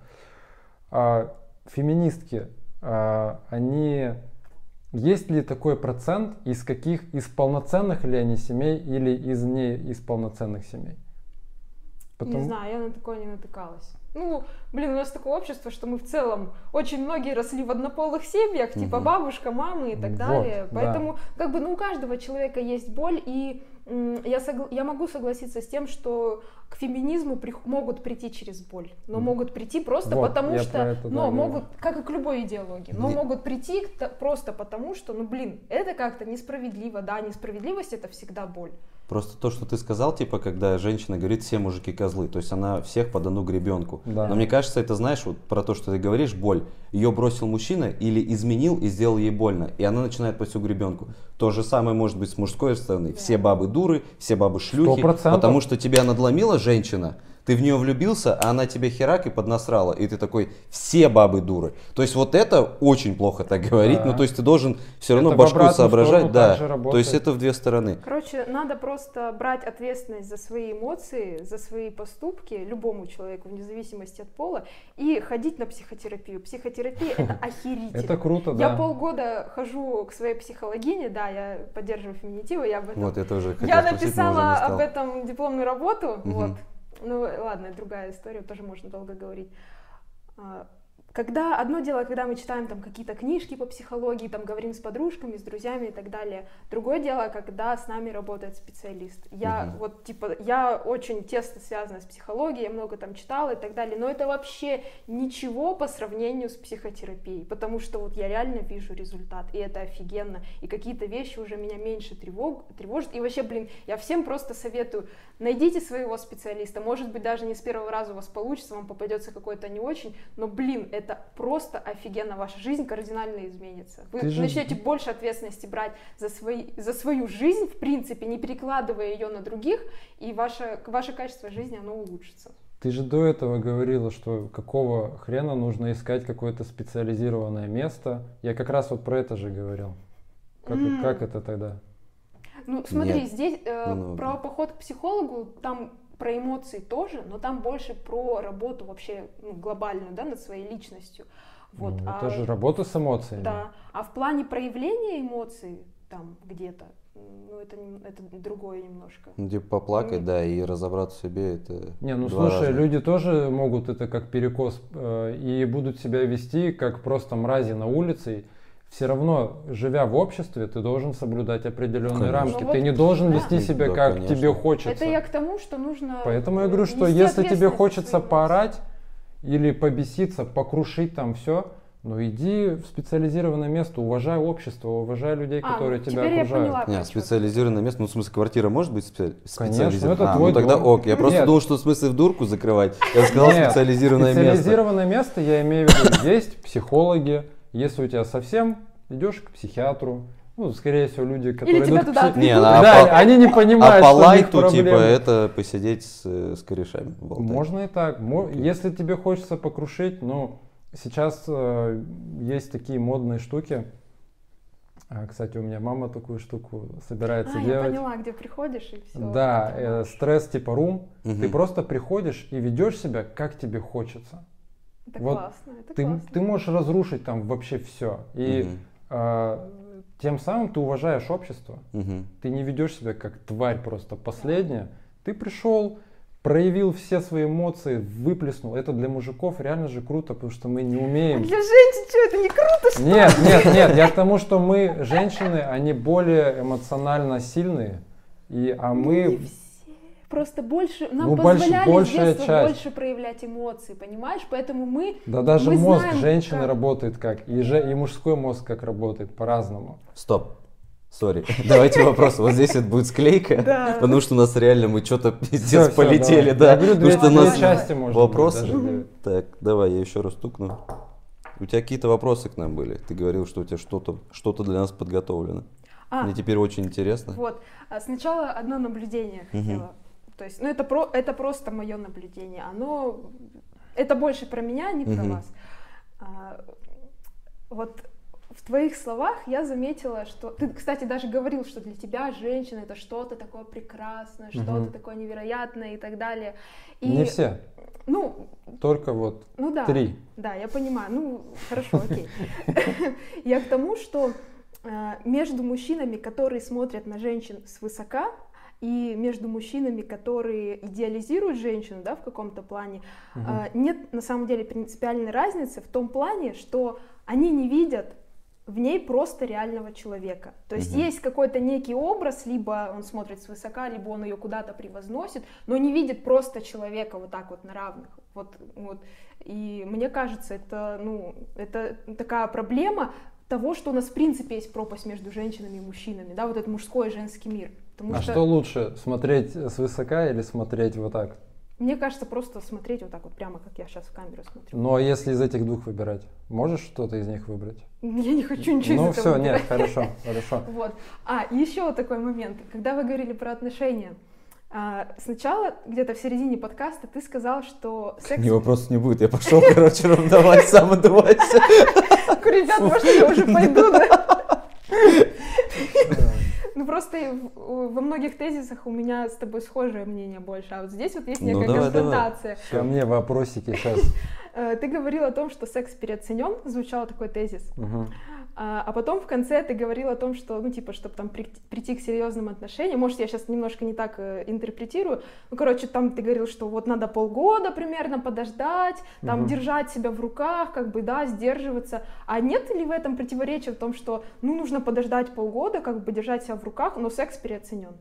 А, феминистки, а, они есть ли такой процент, из каких, из полноценных ли они семей или из не из полноценных семей? Не знаю, я на такое не натыкалась. Ну, блин, у нас такое общество, что мы в целом очень многие росли в однополых семьях, типа бабушка, мамы и так Вот, далее. да. Поэтому, как бы, ну, у каждого человека есть боль, и я, согла- я могу согласиться с тем, что к феминизму при- могут прийти через боль, но могут прийти просто Вот, потому что, это, да, но говорю. могут, как и к любой идеологии, но Не- могут прийти просто потому что, ну, блин, это как-то несправедливо, да, несправедливость это всегда боль. Просто то, что ты сказал, типа, когда женщина говорит, все мужики козлы, то есть она всех под одну гребенку. Да. Но мне кажется, это знаешь, вот про то, что ты говоришь, боль. Ее бросил мужчина или изменил и сделал ей больно, и она начинает под всю гребенку. То же самое может быть с мужской стороны. Все бабы дуры, все бабы шлюхи, процентов. потому что тебя надломила женщина, ты в нее влюбился, а она тебе херак и поднасрала, и ты такой, все бабы дуры. То есть вот это очень плохо так говорить, Да. ну то есть ты должен все равно Это башку соображать, да. То есть это в две стороны. Короче, надо просто брать ответственность за свои эмоции, за свои поступки любому человеку, вне зависимости от пола, и ходить на психотерапию. Психотерапия это охерительно. Это круто, Я да. полгода хожу к своей психологине, да, я поддерживаю феминитивы, я об этом Вот я тоже хотел я написала об этом дипломную работу, вот. Ну ладно, другая история, тоже можно долго говорить. А, Когда одно дело, когда мы читаем там какие-то книжки по психологии, там говорим с подружками, с друзьями и так далее. Другое дело, когда с нами работает специалист. Я Мгм. вот типа я очень тесно связана с психологией, я много там читала и так далее, но это вообще ничего по сравнению с психотерапией, потому что вот я реально вижу результат, и это офигенно, и какие-то вещи уже меня меньше тревог, тревожат, и вообще, блин, я всем просто советую, найдите своего специалиста, может быть, даже не с первого раза у вас получится, вам попадется какой-то не очень, но, блин, это просто офигенно, ваша жизнь кардинально изменится. Вы Ты же- начнете больше ответственности брать за, свои, за свою жизнь, в принципе, не перекладывая ее на других, и ваше, ваше качество жизни, оно улучшится. Ты же до этого говорила, что какого хрена нужно искать какое-то специализированное место. Я как раз вот про это же говорил. Как, М. как это тогда? Ну, смотри, Нет. здесь э, Ну, про поход к психологу, там про эмоции тоже, но там больше про работу вообще ну, глобальную, да, над своей личностью. Вот. Ну, а, это же работа с эмоциями. Да. А в плане проявления эмоций там где-то, ну, это, не- это другое немножко. Ну, типа поплакать, М. да, и разобраться в себе, это Не, ну два слушай, разных. люди тоже могут это как перекос э, и будут себя вести как просто мрази на улице. Все равно, живя в обществе, ты должен соблюдать определенные Конечно. рамки. Ну ты вот, не должен да. вести себя Да, как конечно. тебе хочется. Это я к тому, что нужно... Поэтому я говорю, что если тебе хочется поорать или побеситься, покрушить там все, ну иди в специализированное место, уважай общество, уважай людей, А, которые ну, тебя теперь я окружают. поняла. Не, про чё ты. специализированное место, ну в смысле квартира может быть спе- специализированная? это А, твой ну тогда дом. ок. Я просто Нет. думал, что в смысле в дурку закрывать. Я сказал Нет, специализированное место. Специализированное место, я имею в виду, есть психологи, если у тебя совсем, идешь к психиатру, ну, скорее всего, люди, которые тебя идут к туда пси- отведут. Не, Да, а по- они не А понимают, по что у них лайту, типа, это посидеть с, э, с корешами. поболтать. Можно и так. Мо- Если тебе хочется покрушить, ну, сейчас э, есть такие модные штуки. А, кстати, у меня мама такую штуку собирается А, я делать. поняла, где приходишь и все. Да, э, стресс типа рум. Мгм. Ты просто приходишь и ведешь себя, как тебе хочется. Это вот классно, это Ты, классно. ты можешь разрушить там вообще все. И Мгм. а, тем самым ты уважаешь общество. Мгм. Ты не ведешь себя как тварь просто последняя. Ты пришел, проявил все свои эмоции, выплеснул. Это для мужиков реально же круто, потому что мы не А умеем. Для женщин что, это не круто, что ли? Нет, нет, нет, я к тому, что мы, женщины, они более эмоционально сильные, и, а Не мы, все. Просто больше, нам Ну, позволяли большая с детства часть. больше проявлять эмоции, понимаешь? Поэтому мы... да даже мы мозг знаем, женщины как- работает как, и, же, и мужской мозг как работает, по-разному. Стоп. Сори. Давайте вопрос. Вот здесь это будет склейка, Да. потому что у нас реально мы что-то пиздец полетели, да. Я говорю, Потому что у нас части может быть, вопросы. Так, давай, я еще раз стукну. У тебя какие-то вопросы к нам были? Ты говорил, что у тебя что-то что для нас подготовлено. А, Мне теперь очень интересно. вот. А Сначала одно наблюдение хотела. То есть, ну это, про, это просто мое наблюдение. Оно... Это больше про меня, а не про Мгм. вас. А, вот в твоих словах я заметила, что ты, кстати, даже говорил, что для тебя женщина это что-то такое прекрасное, что-то Мгм. такое невероятное и так далее. И, Не все, Ну, только вот ну да. три. Да, я понимаю. Ну, хорошо, окей. Я к тому, что э, между мужчинами, которые смотрят на женщин свысока, и между мужчинами, которые идеализируют женщину, да, в каком-то плане, э, нет на самом деле принципиальной разницы в том плане, что они не видят в ней просто реального человека. То есть Мгм. есть какой-то некий образ, либо он смотрит свысока, либо он ее куда-то превозносит, но не видит просто человека вот так вот на равных. Вот, вот. И мне кажется, это, ну, это такая проблема того, что у нас в принципе есть пропасть между женщинами и мужчинами, да, вот этот мужской и женский мир. Потому А что лучше, смотреть свысока или смотреть вот так? мне кажется, просто смотреть вот так вот прямо, как я сейчас в камеру смотрю. Ну а если из этих двух выбирать, можешь что-то из них выбрать? Я не хочу ничего ну из этого все, нет, хорошо, хорошо. Вот. А, еще такой момент. Когда вы говорили про отношения, а, сначала, где-то в середине подкаста, ты сказал, что секс... Не вопросов не будет. Я пошел, короче, раздавать, сам отдувайся. Ребят, может, я уже пойду, да? Ну, просто в- во многих тезисах у меня с тобой схожее мнение больше, а вот здесь вот есть Ну, некая давай, давай. конфронтация. Ко мне вопросики сейчас. Э, Ты говорил о том, что секс переоценен, звучал такой тезис. Мгм. А, а потом в конце ты говорил о том, что, ну, типа, чтобы там при- прийти к серьезным отношениям, может, я сейчас немножко не так э, интерпретирую, ну, короче, там ты говорил, что вот надо полгода примерно подождать, там, Мгм. держать себя в руках, как бы, да, сдерживаться. А нет ли в этом противоречия в том, что, ну, нужно подождать полгода, как бы, держать себя в руках, но секс переоценен?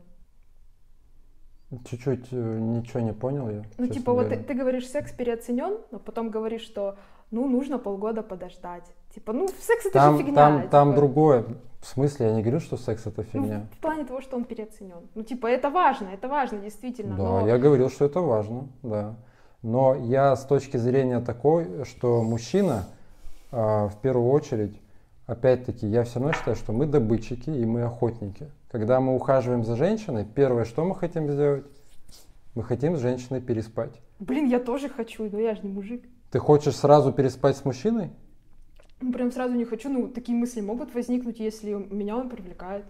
Чуть-чуть э, ничего не понял я. Ну, типа, вот ты, говоря. ты говоришь, секс переоценен, но потом говоришь, что, ну, нужно полгода подождать. Типа, ну, секс это Там, же фигня. там, там типа. другое. В смысле, я не говорю, что секс это Ну, фигня. в плане того, что он переоценен. Ну, типа, это важно, это важно, действительно. Да, но- я говорил, что это важно, да. Но я с точки зрения такой, что мужчина, а, в первую очередь, опять-таки, я все равно считаю, что мы добытчики и мы охотники. Когда мы ухаживаем за женщиной, первое, что мы хотим сделать, мы хотим с женщиной переспать. Блин, я тоже хочу, но я же не мужик. Ты хочешь сразу переспать с мужчиной? Ну, прям сразу не хочу. Ну, такие мысли могут возникнуть, если меня он привлекает.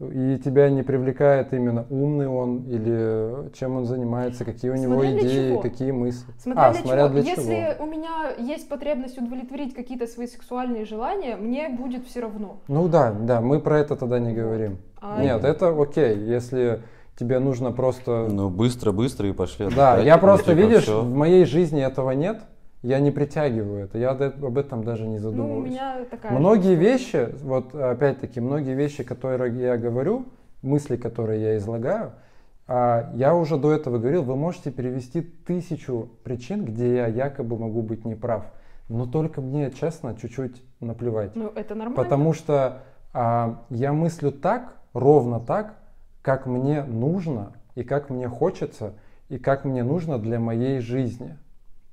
И тебя не привлекает именно умный он или чем он занимается, какие у него Смотря для идеи, чего. какие мысли. Смотря а, для смотря чего. для если чего. у меня есть потребность удовлетворить какие-то свои сексуальные желания, мне будет все равно. Ну да, да, мы про это тогда не говорим. А Нет, это окей, если тебе нужно просто... Ну, быстро, быстро и пошли. да, я просто, видишь, всё. в моей жизни этого нет, я не притягиваю это, я об этом даже не Ну, у задумываюсь. меня такая же Многие история. вещи, вот опять-таки, многие вещи, которые я говорю, мысли, которые я излагаю, а, я уже до этого говорил, вы можете перевести тысячу причин, где я якобы могу быть неправ. Но только мне, честно, чуть-чуть наплевать. Ну, это нормально. Потому что а, я мыслю так, ровно так, как мне нужно и как мне хочется и как мне нужно для моей жизни.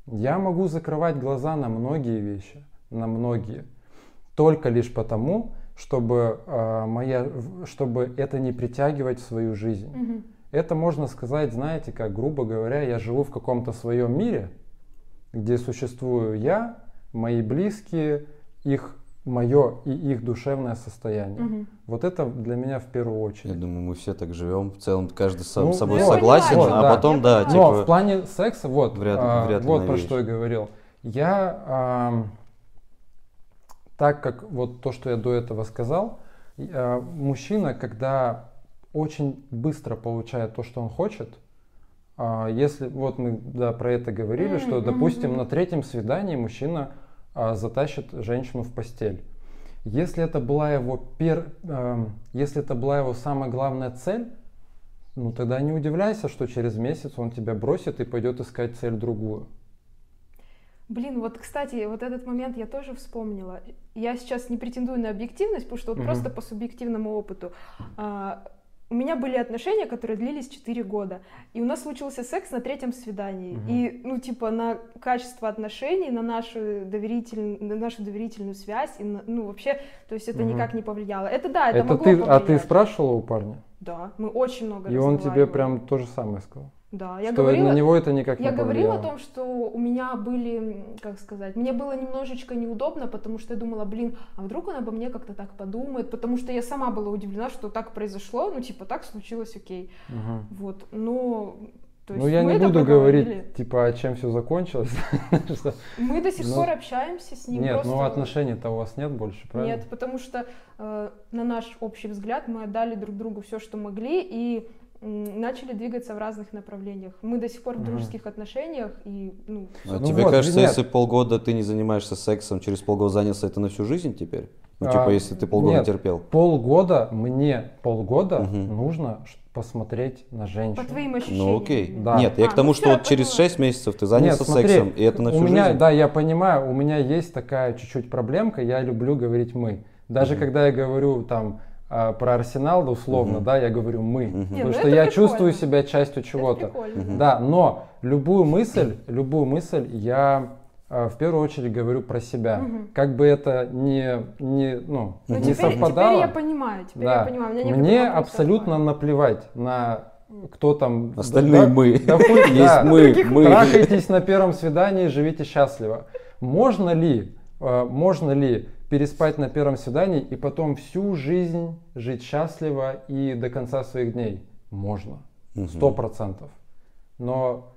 Я могу закрывать глаза на многие вещи, на многие, только лишь потому, чтобы, а, моя, чтобы это не притягивать в свою жизнь. Мгм. Это можно сказать, знаете, как грубо говоря, я живу в каком-то своем мире, где существую я, мои близкие, их мое и их душевное состояние. Мгм. Вот это для меня в первую Я очередь. думаю, мы все так живем. В целом, каждый сам Ну, с собой согласен, я понимаю, а да. потом, Я да, понимаю. Но типа... в плане секса, вот, вряд- а, вряд ли вот про вещь. что я говорил. Я, ам, так как вот то, что я до этого сказал, а, мужчина, когда очень быстро получает то, что он хочет, а, если, вот мы да, про это говорили, М, что, допустим, мгм. на третьем свидании мужчина а, затащит женщину в постель. Если это была его пер, ам, если это была его самая главная цель, ну тогда не удивляйся, что через месяц он тебя бросит и пойдет искать цель другую. Блин, вот, кстати, вот этот момент я тоже вспомнила. Я сейчас не претендую на объективность, потому что вот Мгм. просто по субъективному опыту. А, у меня были отношения, которые длились 4 года, и у нас случился секс на третьем свидании. Мгм. И, ну, типа, на качество отношений, на нашу, доверитель... на нашу доверительную связь, и на- ну, вообще, то есть это Мгм. никак не повлияло. Это да, это, Это, могло ты, а ты повлиять. спрашивала у парня? Да, мы очень много И он тебе прям то же самое сказал. Да, я что говорила, на него это никак я не говорила о том, что у меня были, как сказать, мне было немножечко неудобно, потому что я думала, блин, а вдруг он обо мне как-то так подумает, потому что я сама была удивлена, что так произошло, ну типа так случилось, окей, Мгм. вот, но то есть Ну, я не буду говорить, типа, о чем все закончилось. Мы до сих Ну, пор общаемся с ним. Нет, просто... ну отношений-то у вас нет больше, правильно? Нет, потому что э, на наш общий взгляд мы отдали друг другу все, что могли, и начали двигаться в разных направлениях. Мы до сих пор в дружеских отношениях, и ну, А Ну тебе вот, кажется, нет. если полгода ты не занимаешься сексом, через полгода занялся это на всю жизнь теперь? Ну, А, типа, если ты полгода нет. терпел. Полгода, мне полгода Мгм. нужно посмотреть на женщину. по твоим ощущениям. Ну окей. Да. Нет, я А, к тому, ну что вот я через поняла. 6 месяцев ты занялся Нет, смотри, сексом, и это на всю у меня, жизнь. Да, я понимаю, у меня есть такая чуть-чуть проблемка, я люблю говорить «мы». Даже Мгм. когда я говорю там а, про Арсенал, да, условно, Мгм. да, я говорю «мы». Не, Потому ну что я прикольно. чувствую себя частью чего-то. Мгм. Да, но любую мысль, любую мысль я а, в первую очедь говорю про себя. Мгм. Как бы это не, не, ну, Ну, не теперь, совпадало. теперь я понимаю, теперь Да. я понимаю. Меня Мне абсолютно отпали. наплевать на кто там... Остальные да- мы. да хуй- Есть да. мы, мы. Трахайтесь на первом свидании, живите счастливо. Можно ли, э, можно ли переспать на первом свидании и потом всю жизнь жить счастливо и до конца своих дней? Можно. Сто процентов. Но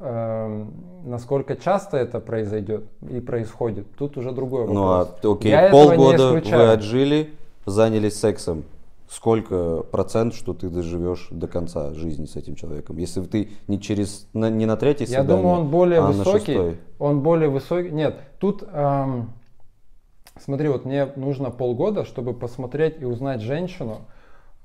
эм, насколько часто это произойдет и происходит, тут уже другой Ну а вопрос. окей, Я этого не полгода вы отжили, занялись сексом. Сколько процент, что ты доживешь до конца жизни с этим человеком? Если ты не через на- не на третье Я свидание, думаю, он более а высокий. Он более высокий. Нет, тут эм, смотри, вот мне нужно полгода, чтобы посмотреть и узнать женщину,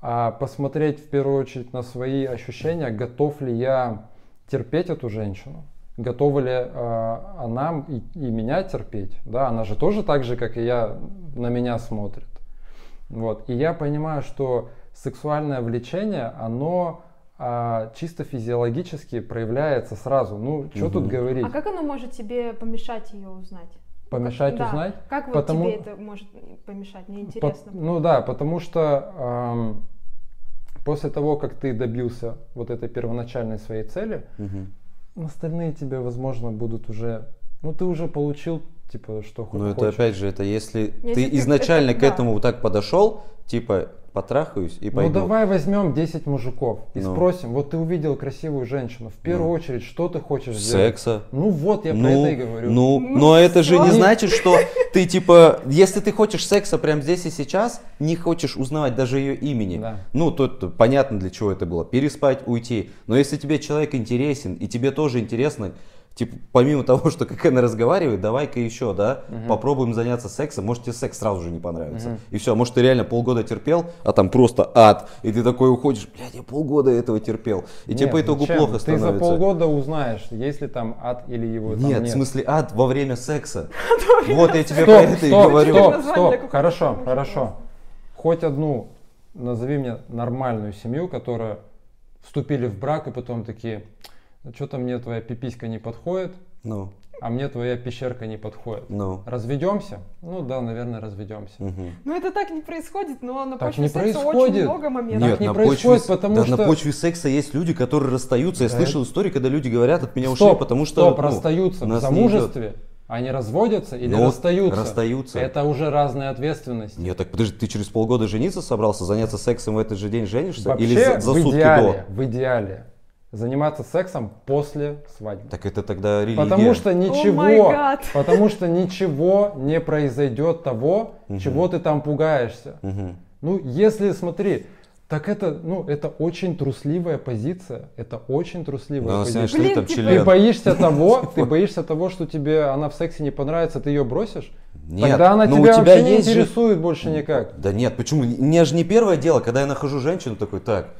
а посмотреть в первую очередь на свои ощущения, готов ли я терпеть эту женщину, готова ли э, она и, и меня терпеть, да, она же тоже так же, как и я, на меня смотрит. Вот. И я понимаю, что сексуальное влечение, оно а, чисто физиологически проявляется сразу. Ну, что тут Мгм. говорить? А как оно может тебе помешать ее узнать? Помешать Да. узнать? Как вот Потому- тебе это может помешать? Мне По- интересно. ну да, потому что ам, после того, как ты добился вот этой первоначальной своей цели, Мгм. остальные тебе, возможно, будут уже... Ну, ты уже получил, типа, что хо- Но это опять же, это если, Если ты ты- изначально это- к да. этому вот так подошел, типа потрахаюсь и Ну пойду. давай возьмем 10 мужиков и Ну. спросим, вот ты увидел красивую женщину, в первую Ну. очередь, что ты хочешь сделать? Секса. Ну вот, я про ну, это и говорю. ну, Ну, но это же не значит, что ты типа, если ты хочешь секса прямо здесь и сейчас, не хочешь узнавать даже ее имени. Да. Ну, тут понятно для чего это было. Переспать, уйти. Но если тебе человек интересен, и тебе тоже интересно, типа, помимо того, что как она разговаривает, давай-ка еще, да, попробуем заняться сексом. Может, тебе секс сразу же не понравится. Мгм. И все, может, ты реально полгода терпел, а там просто ад. И ты такой уходишь, блядь, я полгода этого терпел. И тебе Нет, по итогу зачем? плохо Ты становится. за полгода узнаешь, есть ли там ад или его там Нет, нет. в смысле ад во время секса. Вот я тебе про это и говорю. стоп, стоп, хорошо, хорошо. Хоть одну, назови мне нормальную семью, которая вступили в брак и потом такие, что-то мне твоя пиписька не подходит, Ну, а мне твоя пещерка не подходит. ну. Разведемся? Ну да, наверное, разведемся. мгм. Ну это так не происходит, но на Так почве не секса очень происходит. много моментов. Так Нет, не на происходит, почве, потому да, что- на почве секса есть люди, которые расстаются. Я Да слышал истории, когда люди говорят, от меня ушли, потому что стоп, ну, расстаются в замужестве. Они разводятся или Ну, расстаются? расстаются. Это уже разные ответственности. Нет, так подожди, ты через полгода жениться собрался, заняться сексом в этот же день женишься? Вообще, Или за, за в сутки идеале, до? в идеале, заниматься сексом после свадьбы. Так это тогда религия. Потому что ничего, God. потому что ничего не произойдет того, Мгм. чего ты там пугаешься. Мгм. Ну, если, смотри, так это, ну, это очень трусливая позиция. Это очень трусливая Ну, позиция. Блин, там типа- Ты боишься того, ты боишься того, что тебе она в сексе не понравится, ты ее бросишь? Нет, Тогда она ну, тебя, у тебя вообще не есть же- интересует больше никак. Да нет, почему? Мне же не первое дело, когда я нахожу женщину, такой, так,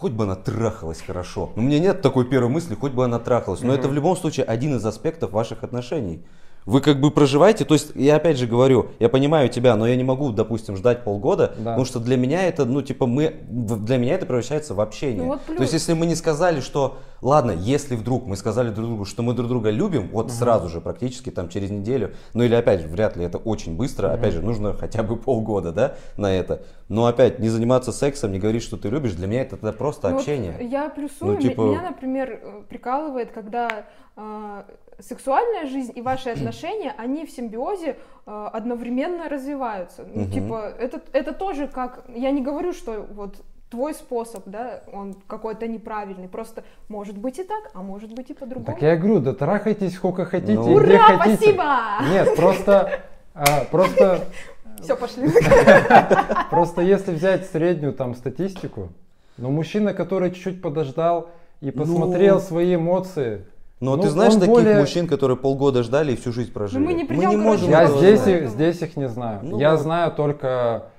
хоть бы она трахалась хорошо. Но у меня нет такой первой мысли, хоть бы она трахалась. Но это в любом случае один из аспектов ваших отношений. Вы как бы проживаете, то есть я опять же говорю, я понимаю тебя, но я не могу, допустим, ждать полгода, Да. потому что для меня это, ну типа мы, для меня это превращается в общение. Ну вот То есть плюс. если мы не сказали, что, ладно, если вдруг мы сказали друг другу, что мы друг друга любим, вот сразу же практически там через неделю, ну или опять же, вряд ли это очень быстро, опять же, нужно хотя бы полгода, да, на это. Но опять, не заниматься сексом, не говорить, что ты любишь, для меня это, это просто Ну вот общение. я плюсую. Ну, типа- Меня, например, э, прикалывает, когда э, сексуальная жизнь и ваши отношения, они в симбиозе э, одновременно развиваются. Ну, Мгм. типа, это, это тоже как... Я не говорю, что вот твой способ, да, он какой-то неправильный. Просто может быть и так, а может быть и по-другому. Так я и говорю, да трахайтесь сколько хотите, Ну. и где Ура, хотите. спасибо! Нет, просто, а, просто, Все, пошли. просто если взять среднюю там статистику, но мужчина, который чуть-чуть подождал и посмотрел Ну. свои эмоции, Но ну, ты знаешь таких более- мужчин, которые полгода ждали и всю жизнь прожили? мы не придем, короче, можем Я здесь, их, здесь их не знаю. Ну я вот. знаю только,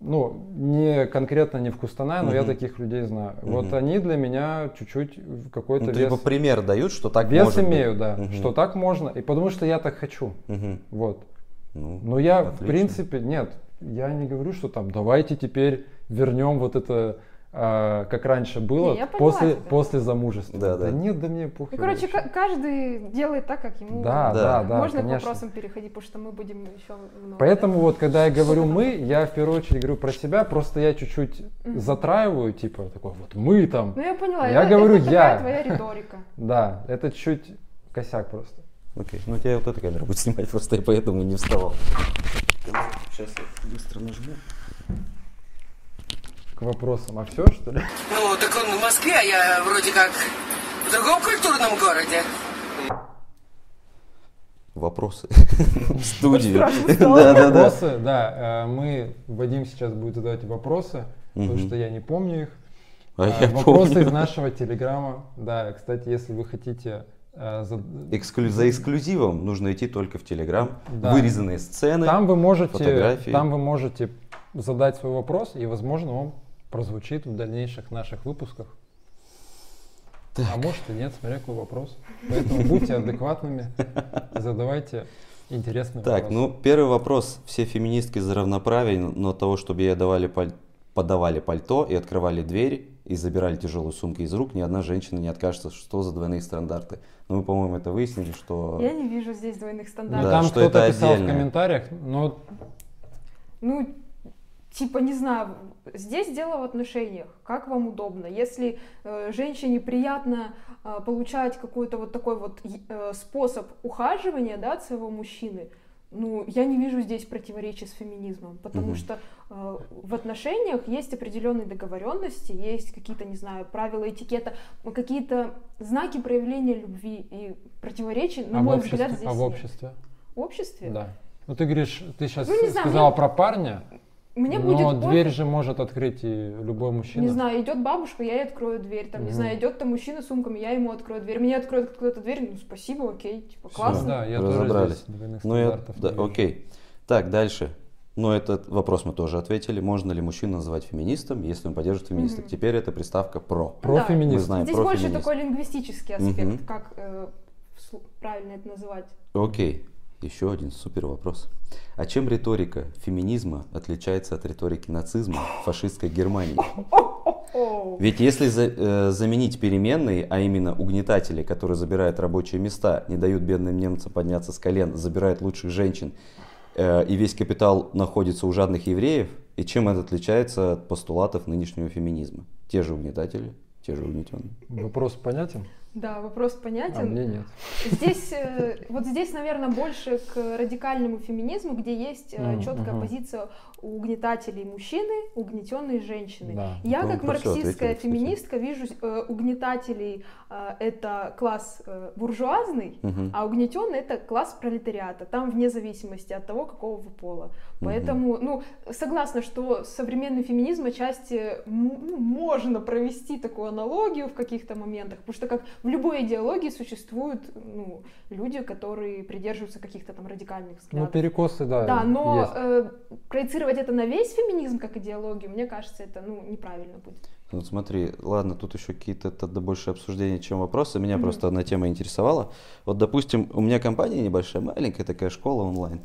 ну, не конкретно не в Кустанае, но я Мгм. таких людей знаю. Мгм. Вот они для меня чуть-чуть в какой-то Ну, вес, типа пример дают, что так вес может быть. имею, да, Мгм. что так можно, и потому что я так хочу. Мгм. Вот. Ну, Но я, в отлично. принципе, нет, я не говорю, что там давайте теперь вернем вот это, как раньше было, Не, я поняла после, тебя. после замужества. Да, да. нет, да мне похер. Ну, короче, каждый делает так, как ему Да, Да. да, да, Можно к конечно. вопросам переходить, потому что мы будем еще много. Поэтому вот, когда я говорю мы, я в первую очередь говорю про себя, просто я чуть-чуть Мгм. затраиваю, типа, такой вот мы там. Ну я поняла. Я это, говорю, это такая я. твоя риторика. Да, это чуть косяк просто. Окей, ну у тебя вот эта камера будет снимать, просто я поэтому не вставал. Сейчас я быстро нажму. К вопросам. А все, что ли? Ну, так он в Москве, а я вроде как в другом культурном городе. Вопросы в студию. Да, да, да. Вопросы, да, э, мы, Вадим сейчас будет задавать вопросы, потому что я не помню их. А А, я Вопросы помню. из нашего телеграма. Да, кстати, если вы хотите э, зад- Эксклю- За эксклюзивом нужно идти только в Телеграм. Да. Вырезанные сцены. Там вы можете, фотографии. там вы можете задать свой вопрос, и, возможно, он прозвучит в дальнейших наших выпусках. А может и нет, смотря какой вопрос. Поэтому будьте адекватными, задавайте интересные Так, вопросы. ну первый вопрос. Все феминистки за равноправие, но того, чтобы ей давали паль- подавали пальто и открывали дверь и забирали тяжелые сумки из рук, ни одна женщина не откажется, что за двойные стандарты. Но мы, по-моему, это выяснили, что... Я не вижу здесь двойных Ну, стандартов. Да, там что кто-то это писал отдельно. в комментариях, но Ну, типа, не знаю, здесь дело в отношениях. Как вам удобно? Если э, женщине приятно э, получать какой-то вот такой вот э, способ ухаживания, да, от своего мужчины, ну, я не вижу здесь противоречий с феминизмом, потому Мгм. что э, в отношениях есть определенные договоренности, есть какие-то, не знаю, правила этикета, какие-то знаки проявления любви и противоречий, на а мой обществе, взгляд, здесь а в нет. обществе? В обществе? Да. Ну ты говоришь, ты сейчас Ну, знаю, сказала мне- про парня, Мне но будет дверь пофиг. же может открыть и любой мужчина. Не знаю, идет бабушка, я ей открою дверь. Там, не Мгм. знаю, идет там мужчина с сумками, я ему открою дверь. Мне откроет кто-то дверь, ну спасибо, окей, типа Всё. классно. Да, я Разобрались. тоже Ну, я- да, не вижу. окей. Так, дальше. Ну, этот вопрос мы тоже ответили. Можно ли мужчину называть феминистом, если он поддерживает феминисток? Мгм. Теперь это приставка «про». Про Да. Мы феминизм. знаем Здесь про больше феминист. такой лингвистический аспект, Мгм. как э, правильно это называть. Окей. Еще один супер вопрос. А чем риторика феминизма отличается от риторики нацизма фашистской Германии? Ведь если за- э, заменить переменные, а именно угнетатели, которые забирают рабочие места, не дают бедным немцам подняться с колен, забирают лучших женщин, э, и весь капитал находится у жадных евреев, и чем это отличается от постулатов нынешнего феминизма? Те же угнетатели, те же угнетенные. Вопрос понятен? Да, вопрос А понятен. мне нет. Здесь, э, вот здесь, наверное, больше к радикальному феминизму, где есть Мгм, четкая мгм. позиция угнетателей мужчины, угнетенные женщины. Да. Я, как марксистская кстати. феминистка, вижу э, угнетателей э, это класс э, буржуазный, Мгм. а угнетенный это класс пролетариата, там вне зависимости от того, какого вы пола. Поэтому, ну, согласна, что современный феминизм отчасти ну, можно провести такую аналогию в каких-то моментах, потому что как в любой идеологии существуют ну, люди, которые придерживаются каких-то там радикальных Ну, взглядов. перекосы, да. Да, но есть. э, проецировать это на весь феминизм как идеологию, мне кажется, это ну, неправильно будет. Вот смотри, ладно, тут еще какие-то тогда больше обсуждения, чем вопросы. Меня просто одна тема интересовала. Вот, допустим, у меня компания небольшая, маленькая такая школа онлайн,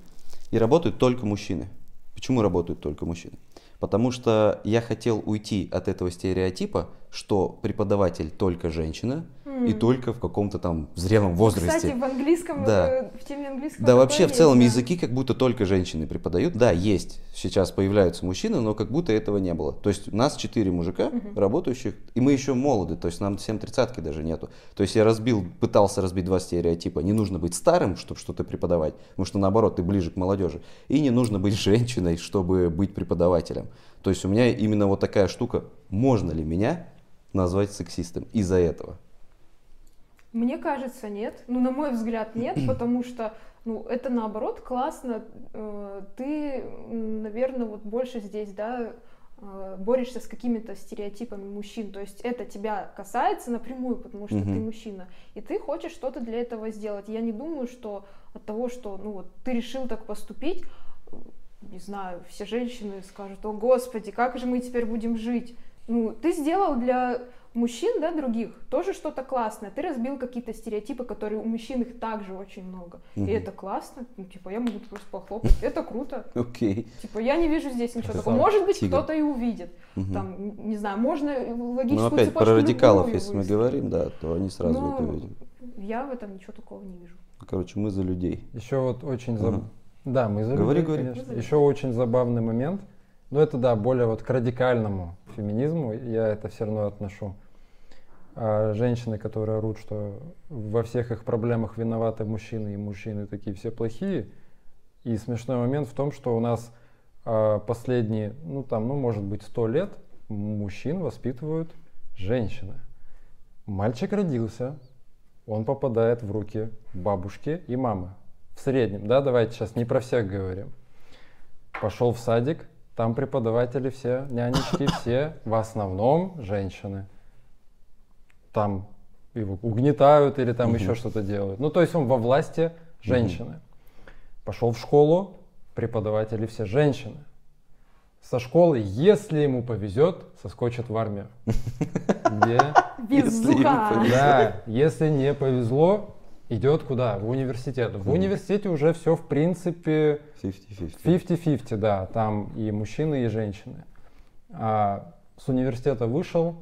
и работают только мужчины. Почему работают только мужчины? Потому что я хотел уйти от этого стереотипа, что преподаватель только женщина и только в каком-то там зрелом возрасте. Кстати, в английском, Да. в теме английского Да, вообще в есть, целом да. языки как будто только женщины преподают. Да, есть. Сейчас появляются мужчины, но как будто этого не было. То есть у нас четыре мужика работающих, и мы еще молоды, то есть нам всем тридцатки даже нету. То есть я разбил, пытался разбить два стереотипа. Не нужно быть старым, чтобы что-то преподавать, потому что наоборот, ты ближе к молодежи. И не нужно быть женщиной, чтобы быть преподавателем. То есть у меня именно вот такая штука. Можно ли меня назвать сексистом из-за этого? Мне кажется, нет. Ну, на мой взгляд, нет, потому что, ну, это наоборот классно. Э, Ты, наверное, вот больше здесь, да, э, борешься с какими-то стереотипами мужчин. То есть это тебя касается напрямую, потому что ты Мгм. мужчина. И ты хочешь что-то для этого сделать. Я не думаю, что от того, что, ну, вот ты решил так поступить, не знаю, все женщины скажут, о, господи, как же мы теперь будем жить? Ну, ты сделал для мужчин, да, других, тоже что-то классное. Ты разбил какие-то стереотипы, которые у мужчин их также очень много. Мгм. И это классно. Ну, типа, я могу просто похлопать. Это круто. Окей. Типа, я не вижу здесь ничего такого. Может быть, кто-то и увидит. Там, не знаю, можно логическую Ну опять цепочку про радикалов, если мы говорим, да, то они сразу Но это видят. Я в этом ничего такого не вижу. Короче, мы за людей. Еще вот очень. Да, мы за Говори, людей, говори. конечно. Еще очень забавный момент. Но это, да, более вот к радикальному феминизму я это все равно отношу. А женщины, которые орут, что во всех их проблемах виноваты мужчины, и мужчины такие все плохие. И смешной момент в том, что у нас а, последние, ну там, ну может быть, сто лет мужчин воспитывают женщины. Мальчик родился, он попадает в руки бабушки и мамы. В среднем, да, давайте сейчас не про всех говорим. Пошел в садик, там преподаватели все, нянечки все, в основном женщины. Там его угнетают или там еще что-то делают. Ну, то есть он во власти женщины. Пошел в школу, преподаватели все женщины. Со школы, если ему повезет, соскочит в армию. Где повезет. да, если не повезло, идет куда? В университет. В университете уже все в принципе 50-50. 50-50, да, там и мужчины, и женщины. А с университета вышел,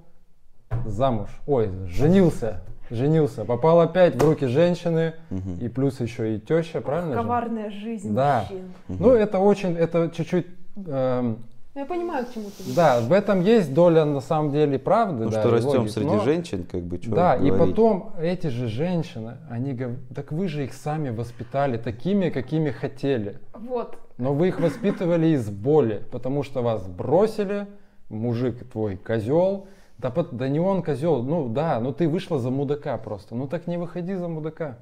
замуж, ой, женился, женился, попал опять в руки женщины, Мгм. и плюс еще и теща, правильно же? Коварная жизнь Да. мужчин. Ну, это очень, это чуть-чуть, эм, Я понимаю, к чему ты ведешь. да, в этом есть доля на самом деле правды. Ну да, что растем логики, среди но- женщин, как бы, что Да, и потом эти же женщины, они говорят, так вы же их сами воспитали такими, какими хотели. Вот. Но вы их воспитывали из боли, потому что вас бросили, мужик твой козел. Да, да не он козел, ну да, ну ты вышла за мудака просто. Ну так не выходи за мудака.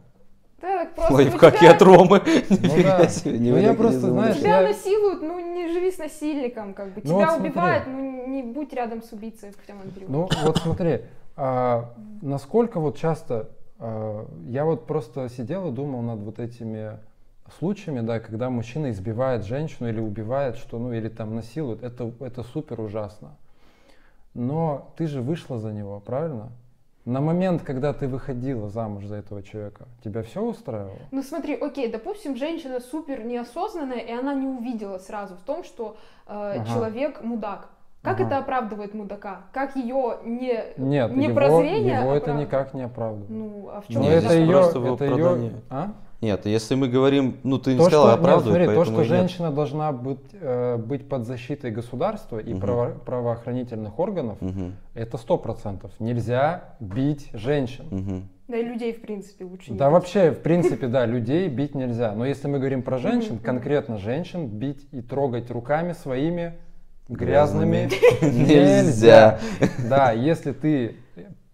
Да, так просто Лайфхаки тебя- от Ромы. Ну Нифига да. себе, Ну я выходи просто, знаешь, Тебя я- насилуют, ну не живи с насильником, как бы. Ну Тебя вот смотри. убивают, ну не будь рядом с убийцей в прямом переводе. Ну вот смотри, а, насколько вот часто а, я вот просто сидел и думал над вот этими случаями, да, когда мужчина избивает женщину или убивает, что, ну или там насилует, это, это супер ужасно. Но ты же вышла за него, правильно? На момент, когда ты выходила замуж за этого человека, тебя все устраивало? Ну смотри, окей, допустим, женщина супер неосознанная, и она не увидела сразу в том, что э, Ага. человек мудак. Как Ага. это оправдывает мудака? Как ее не, Нет, не его, прозрение его это оправдывает? никак не оправдывает. Ну, а в чем Нет, это здесь ее, это ее, а? Нет, если мы говорим, ну ты не То, сказала что, нет, оправдывать, смотри, то, что и нет. женщина должна быть, э, быть под защитой государства и Мгм. право- правоохранительных органов, Мгм, это сто процентов. Нельзя бить женщин. мгм. Да и людей, в принципе, лучше не Да бить. вообще, в принципе, да, людей бить нельзя. Но если мы говорим про женщин, конкретно женщин, бить и трогать руками своими грязными Нельзя. Да, если ты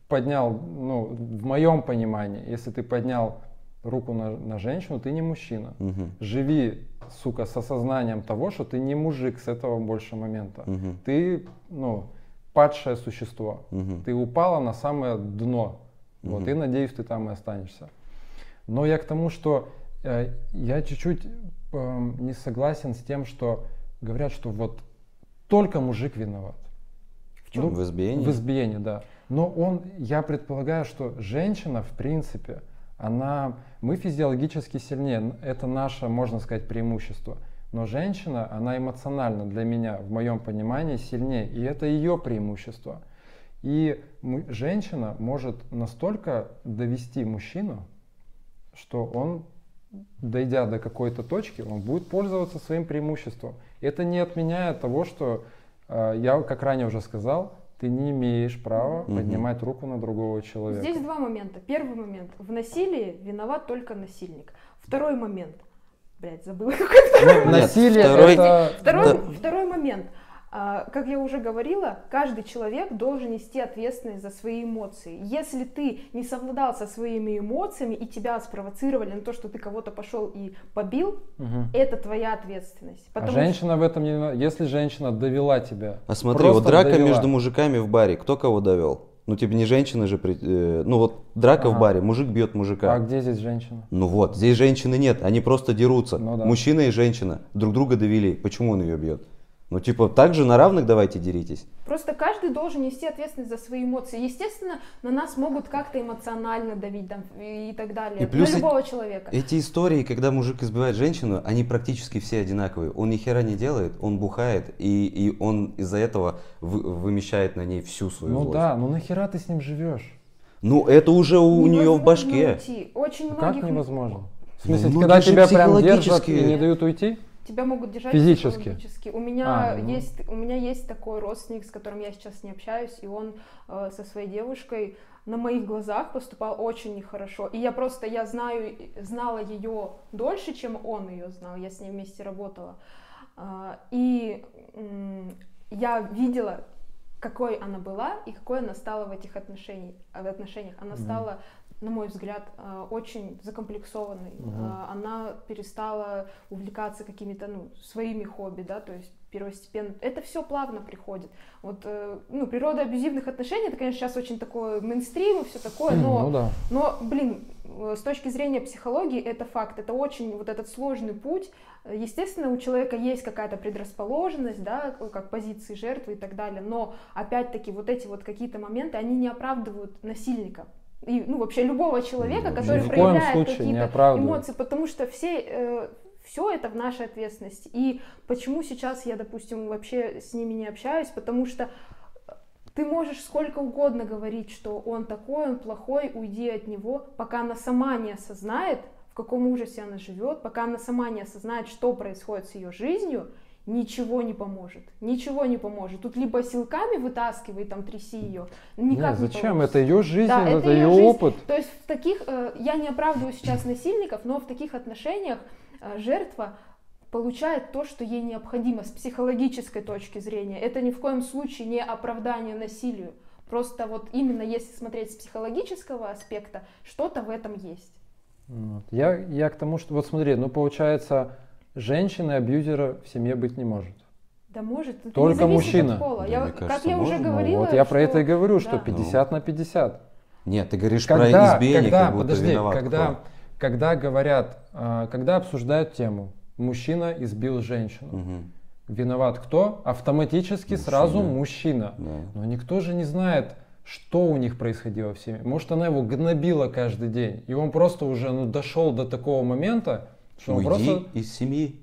поднял, ну, в моем понимании, если ты поднял руку на, на женщину, ты не мужчина. Мгм, Живи, сука, с осознанием того, что ты не мужик с этого больше момента. мгм, Ты, ну, падшее существо. мгм. Ты упала на самое дно. Вот, Мгм. и надеюсь, ты там и останешься. Но я к тому, что э, я чуть-чуть эм, не согласен с тем, что говорят, что вот только мужик виноват. В чем? В избиении? В избиении, да. Но он, я предполагаю, что женщина, в принципе, она, мы физиологически сильнее, это наше, можно сказать, преимущество. Но женщина, она эмоционально для меня, в моем понимании, сильнее. И это ее преимущество. И мы, женщина может настолько довести мужчину, что он, дойдя до какой-то точки, он будет пользоваться своим преимуществом. Это не отменяет того, что э, я, как ранее уже сказал, ты не имеешь права угу. поднимать руку на другого человека. Здесь два момента. Первый момент. В насилии виноват только насильник. Второй момент. Блять, забыла какой второй ну, Насилие второй, это... Второй, да. второй момент. А, как я уже говорила, каждый человек должен нести ответственность за свои эмоции. Если ты не совладал со своими эмоциями и тебя спровоцировали на то, что ты кого-то пошел и побил, угу. это твоя ответственность. А женщина что... в этом не... Если женщина довела тебя... А смотри, вот драка довела. между мужиками в баре, кто кого довел? Ну, типа, не женщина же, э, ну вот драка ага. в баре, мужик бьет мужика. А где здесь женщина? Ну вот, здесь женщины нет, они просто дерутся. Ну, да. Мужчина и женщина друг друга довели, почему он ее бьет? Ну, типа, так же на равных давайте деритесь. Просто каждый должен нести ответственность за свои эмоции. Естественно, на нас могут как-то эмоционально давить там, и так далее. И плюс на любого эти, человека. Эти истории, когда мужик избивает женщину, они практически все одинаковые. Он ни хера не делает, он бухает, и, и он из-за этого вы, вымещает на ней всю свою ну, злость. Ну да, ну нахера ты с ним живешь? Ну, это уже у нее в башке. Уйти. Очень ну, многих... Как невозможно? В смысле, ну, когда тебя прям держат и не дают уйти? Тебя могут держать физически. физически. У меня а, ну. есть у меня есть такой родственник, с которым я сейчас не общаюсь, и он э, со своей девушкой на моих глазах поступал очень нехорошо. И я просто я знаю знала ее дольше, чем он ее знал. Я с ней вместе работала, э, и э, я видела какой она была и какой она стала в этих отношениях. В отношениях. Она mm-hmm. стала на мой взгляд, э, очень закомплексованной. Угу. Она перестала увлекаться какими-то ну, своими хобби, да, то есть первостепенно. Это все плавно приходит. Вот, э, ну, природа абьюзивных отношений, это, конечно, сейчас очень такое мейнстрим и все такое, но, ну, да. но, блин, с точки зрения психологии это факт, это очень вот этот сложный путь. Естественно, у человека есть какая-то предрасположенность, да, как позиции жертвы и так далее, но опять-таки вот эти вот какие-то моменты, они не оправдывают насильника и, ну, вообще любого человека, который проявляет какие-то эмоции, потому что все, э, все это в нашей ответственности. И почему сейчас я, допустим, вообще с ними не общаюсь, потому что ты можешь сколько угодно говорить, что он такой, он плохой, уйди от него, пока она сама не осознает, в каком ужасе она живет, пока она сама не осознает, что происходит с ее жизнью, ничего не поможет. Ничего не поможет. Тут либо силками вытаскивай, там, тряси ее. Никак Нет, зачем? Не это ее жизнь, да, это, это ее, ее опыт. То есть в таких, э, я не оправдываю сейчас насильников, но в таких отношениях э, жертва получает то, что ей необходимо с психологической точки зрения. Это ни в коем случае не оправдание насилию. Просто вот именно если смотреть с психологического аспекта, что-то в этом есть. Вот. Я, я к тому, что вот смотри, ну получается, женщины-абьюзера в семье быть не может. Да может, это Только не мужчина. От пола. Да, я, кажется, как я уже говорила. Ну, вот я что... про это и говорю, что да. 50 ну. на 50. Нет, ты говоришь когда, про избиение, когда, как будто подожди, виноват когда, кто? когда говорят, а, когда обсуждают тему, мужчина избил женщину. Угу. Виноват кто? Автоматически мужчина. сразу мужчина. Да. Но никто же не знает, что у них происходило в семье. Может, она его гнобила каждый день, и он просто уже ну, дошел до такого момента, что Уйди просто... из семьи.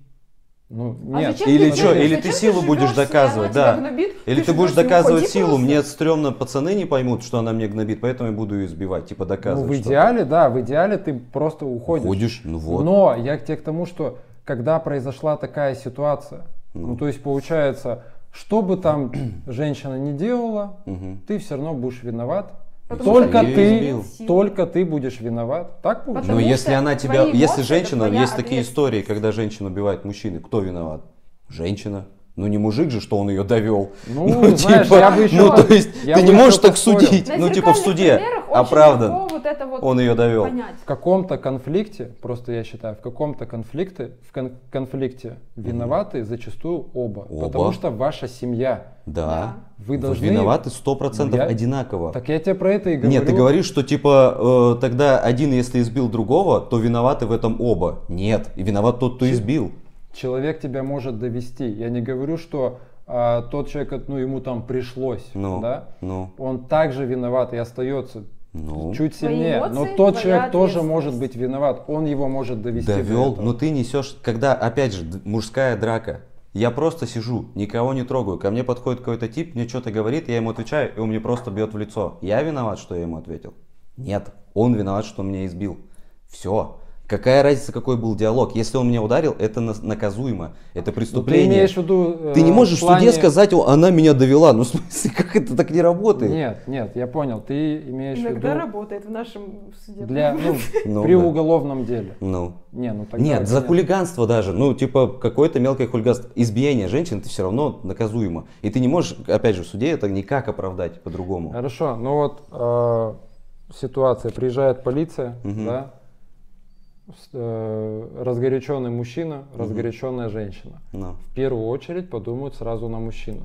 Ну, а нет. Или что, или ты силу будешь доказывать, да. Гнобит, или ты, будешь доказывать силу, просто. мне стрёмно, пацаны не поймут, что она мне гнобит, поэтому я буду ее избивать, типа доказывать. Ну, в идеале, да, в идеале ты просто уходишь. Уходишь, ну вот. Но я к тебе к тому, что когда произошла такая ситуация, ну, ну то есть получается, что бы там женщина не делала, угу. ты все равно будешь виноват, Потому только ты, только ты будешь виноват. Так получается? Но если она тебя, если женщина, есть такие истории, когда женщина убивает мужчины, кто виноват? Женщина. Ну не мужик же, что он ее довел. Ну, ну знаешь, типа, я бы еще, ну то есть ты не можешь так судить. На ну типа в суде оправдан. Вот это вот он ее довел. Понять. В каком-то конфликте, просто я считаю, в каком-то конфликте, в кон- конфликте виноваты зачастую оба, оба, потому что ваша семья. Да. Вы должны... виноваты сто процентов я... одинаково. Так я тебе про это и говорю. Нет, ты говоришь, что типа э, тогда один, если избил другого, то виноваты в этом оба. Нет, и виноват тот, кто избил. Человек тебя может довести. Я не говорю, что а тот человек, ну, ему там пришлось, Ну, да, ну, он также виноват и остается ну. чуть Твои сильнее. Но эмоции, тот твоя человек тоже может быть виноват, он его может довести до Довел, этого. но ты несешь, когда, опять же, мужская драка. Я просто сижу, никого не трогаю. Ко мне подходит какой-то тип, мне что-то говорит, я ему отвечаю, и он мне просто бьет в лицо. Я виноват, что я ему ответил? Нет, он виноват, что меня избил. Все. Какая разница, какой был диалог? Если он меня ударил, это на- наказуемо. Это Ну, ты преступление. имеешь в виду... э, Ты не можешь в плане- в суде сказать, «О, она меня довела. Ну, в смысле, как это так не работает? Нет, нет, я понял. Ты имеешь в Иногда виду работает в нашем суде. для, ну, Ну, при да. уголовном деле. Ну. Не, ну тогда Нет, за нет. хулиганство даже, ну, типа, какое-то мелкое хулиганство. Избиение женщин, это все равно наказуемо. И ты не можешь, опять же, в суде это никак оправдать по-другому. Хорошо, ну вот э, ситуация, приезжает полиция, Мгм. да, э, разгоряченный мужчина, разгоряченная женщина. Ну. В первую очередь подумают сразу на мужчину.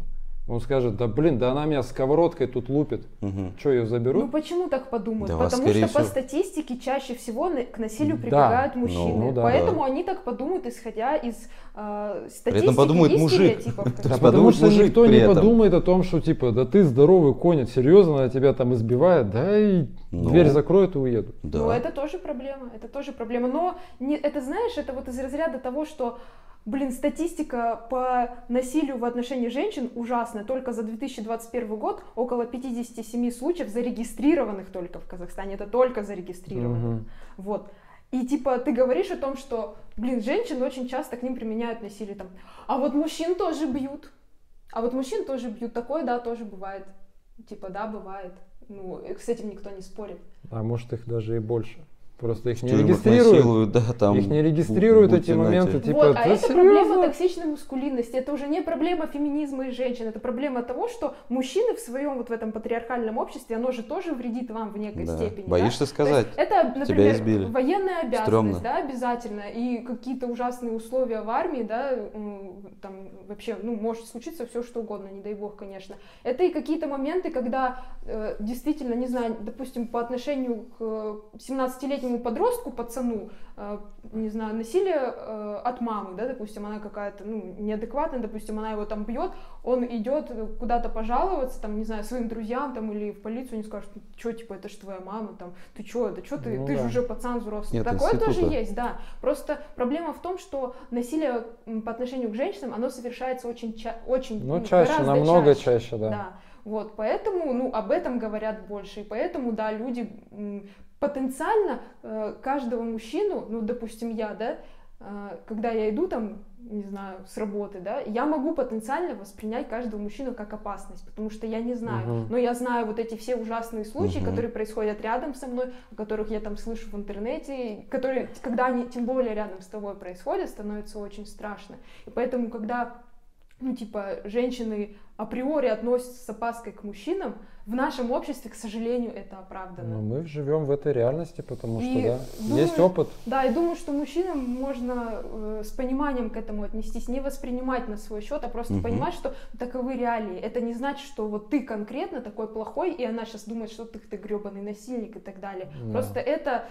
Он скажет, да блин, да она меня сковородкой тут лупит. Мгм. Что, ее Ну заберут? почему так подумают? Да Потому что по всего- статистике чаще всего к насилию Да. прибегают Ну, мужчины. ну да. Поэтому они так подумают, исходя из э, статистики При этом подумает и мужик. стереотипов, Да конечно. потому что никто не подумает о том, что типа, да ты здоровый конь, серьезно, она тебя там избивает, да и Ну. дверь закроют и уедут. Да. Но это тоже проблема, это тоже проблема. Но не, это, знаешь, это вот из разряда того, что, блин, статистика по насилию в отношении женщин ужасная. Только за 2021 год около 57 случаев зарегистрированных только в Казахстане. Это только зарегистрированных. Мгм. Вот. И типа ты говоришь о том, что, блин, женщины очень часто к ним применяют насилие там. А вот мужчин тоже бьют. А вот мужчин тоже бьют. Такое, да, тоже бывает. Типа, да, бывает. Ну, э, с этим никто не спорит. А может их даже и больше. Просто их не регистрируют. Да, там их не регистрируют эти моменты. Типа, вот, а это серьезно? проблема токсичной мускулинности. Это уже не проблема феминизма и женщин. Это проблема того, что мужчины в своем вот в этом патриархальном обществе, оно же тоже вредит вам в некой да. степени. Боишься да? сказать. Это, например, тебя избили. военная обязанность, Стремно. да, обязательно. И какие-то ужасные условия в армии, да, там вообще, ну, может случиться все что угодно, не дай бог, конечно. Это и какие-то моменты, когда э, действительно, не знаю, допустим, по отношению к 17-летнему этому подростку, пацану, э, не знаю, насилие э, от мамы, да, допустим, она какая-то, ну, неадекватная, допустим, она его там бьет, он идет куда-то пожаловаться, там, не знаю, своим друзьям, там, или в полицию, они скажут, «Ну, что, типа, это же твоя мама, там, ты что, да что ты, ну, ты да. же уже пацан взрослый. Нет, Такое института. тоже есть, да. Просто проблема в том, что насилие по отношению к женщинам, оно совершается очень, ча- очень, ну, чаще, намного чаще, чаще да. да. Вот, поэтому, ну, об этом говорят больше, и поэтому, да, люди потенциально э, каждого мужчину, ну, допустим, я, да, э, когда я иду там, не знаю, с работы, да, я могу потенциально воспринять каждого мужчину как опасность, потому что я не знаю, Мгм. но я знаю вот эти все ужасные случаи, Мгм. которые происходят рядом со мной, о которых я там слышу в интернете, которые, когда они тем более рядом с тобой происходят, становится очень страшно. И поэтому, когда ну, типа, женщины априори относятся с опаской к мужчинам, в нашем обществе, к сожалению, это оправдано. Но мы живем в этой реальности, потому что, И да, думаю, есть опыт. Да, и думаю, что мужчинам можно э, с пониманием к этому отнестись, не воспринимать на свой счет, а просто Мгм. понимать, что таковы реалии. Это не значит, что вот ты конкретно такой плохой, и она сейчас думает, что ты, ты гребаный насильник и так далее. Да. Просто это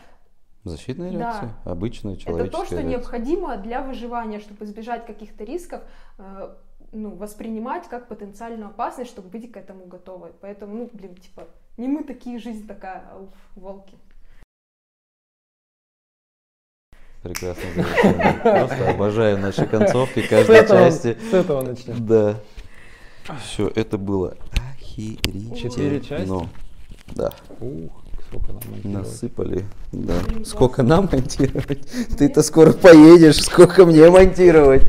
Защитная Да. реакция, обычная Это человеческая то, что реакция. необходимо для выживания, чтобы избежать каких-то рисков, э, ну, воспринимать как потенциальную опасность, чтобы быть к этому готовой. Поэтому, ну, блин, типа, не мы такие, жизнь такая, ауф, волки. Прекрасно. Просто обожаю наши концовки С каждой этого, части. с этого начнем. Да. Все, это было охерительно. Четыре части? Но, да, Ух, сколько нам монтировать. насыпали. Да. Сколько нам монтировать? Ты-то скоро поедешь, сколько мне монтировать?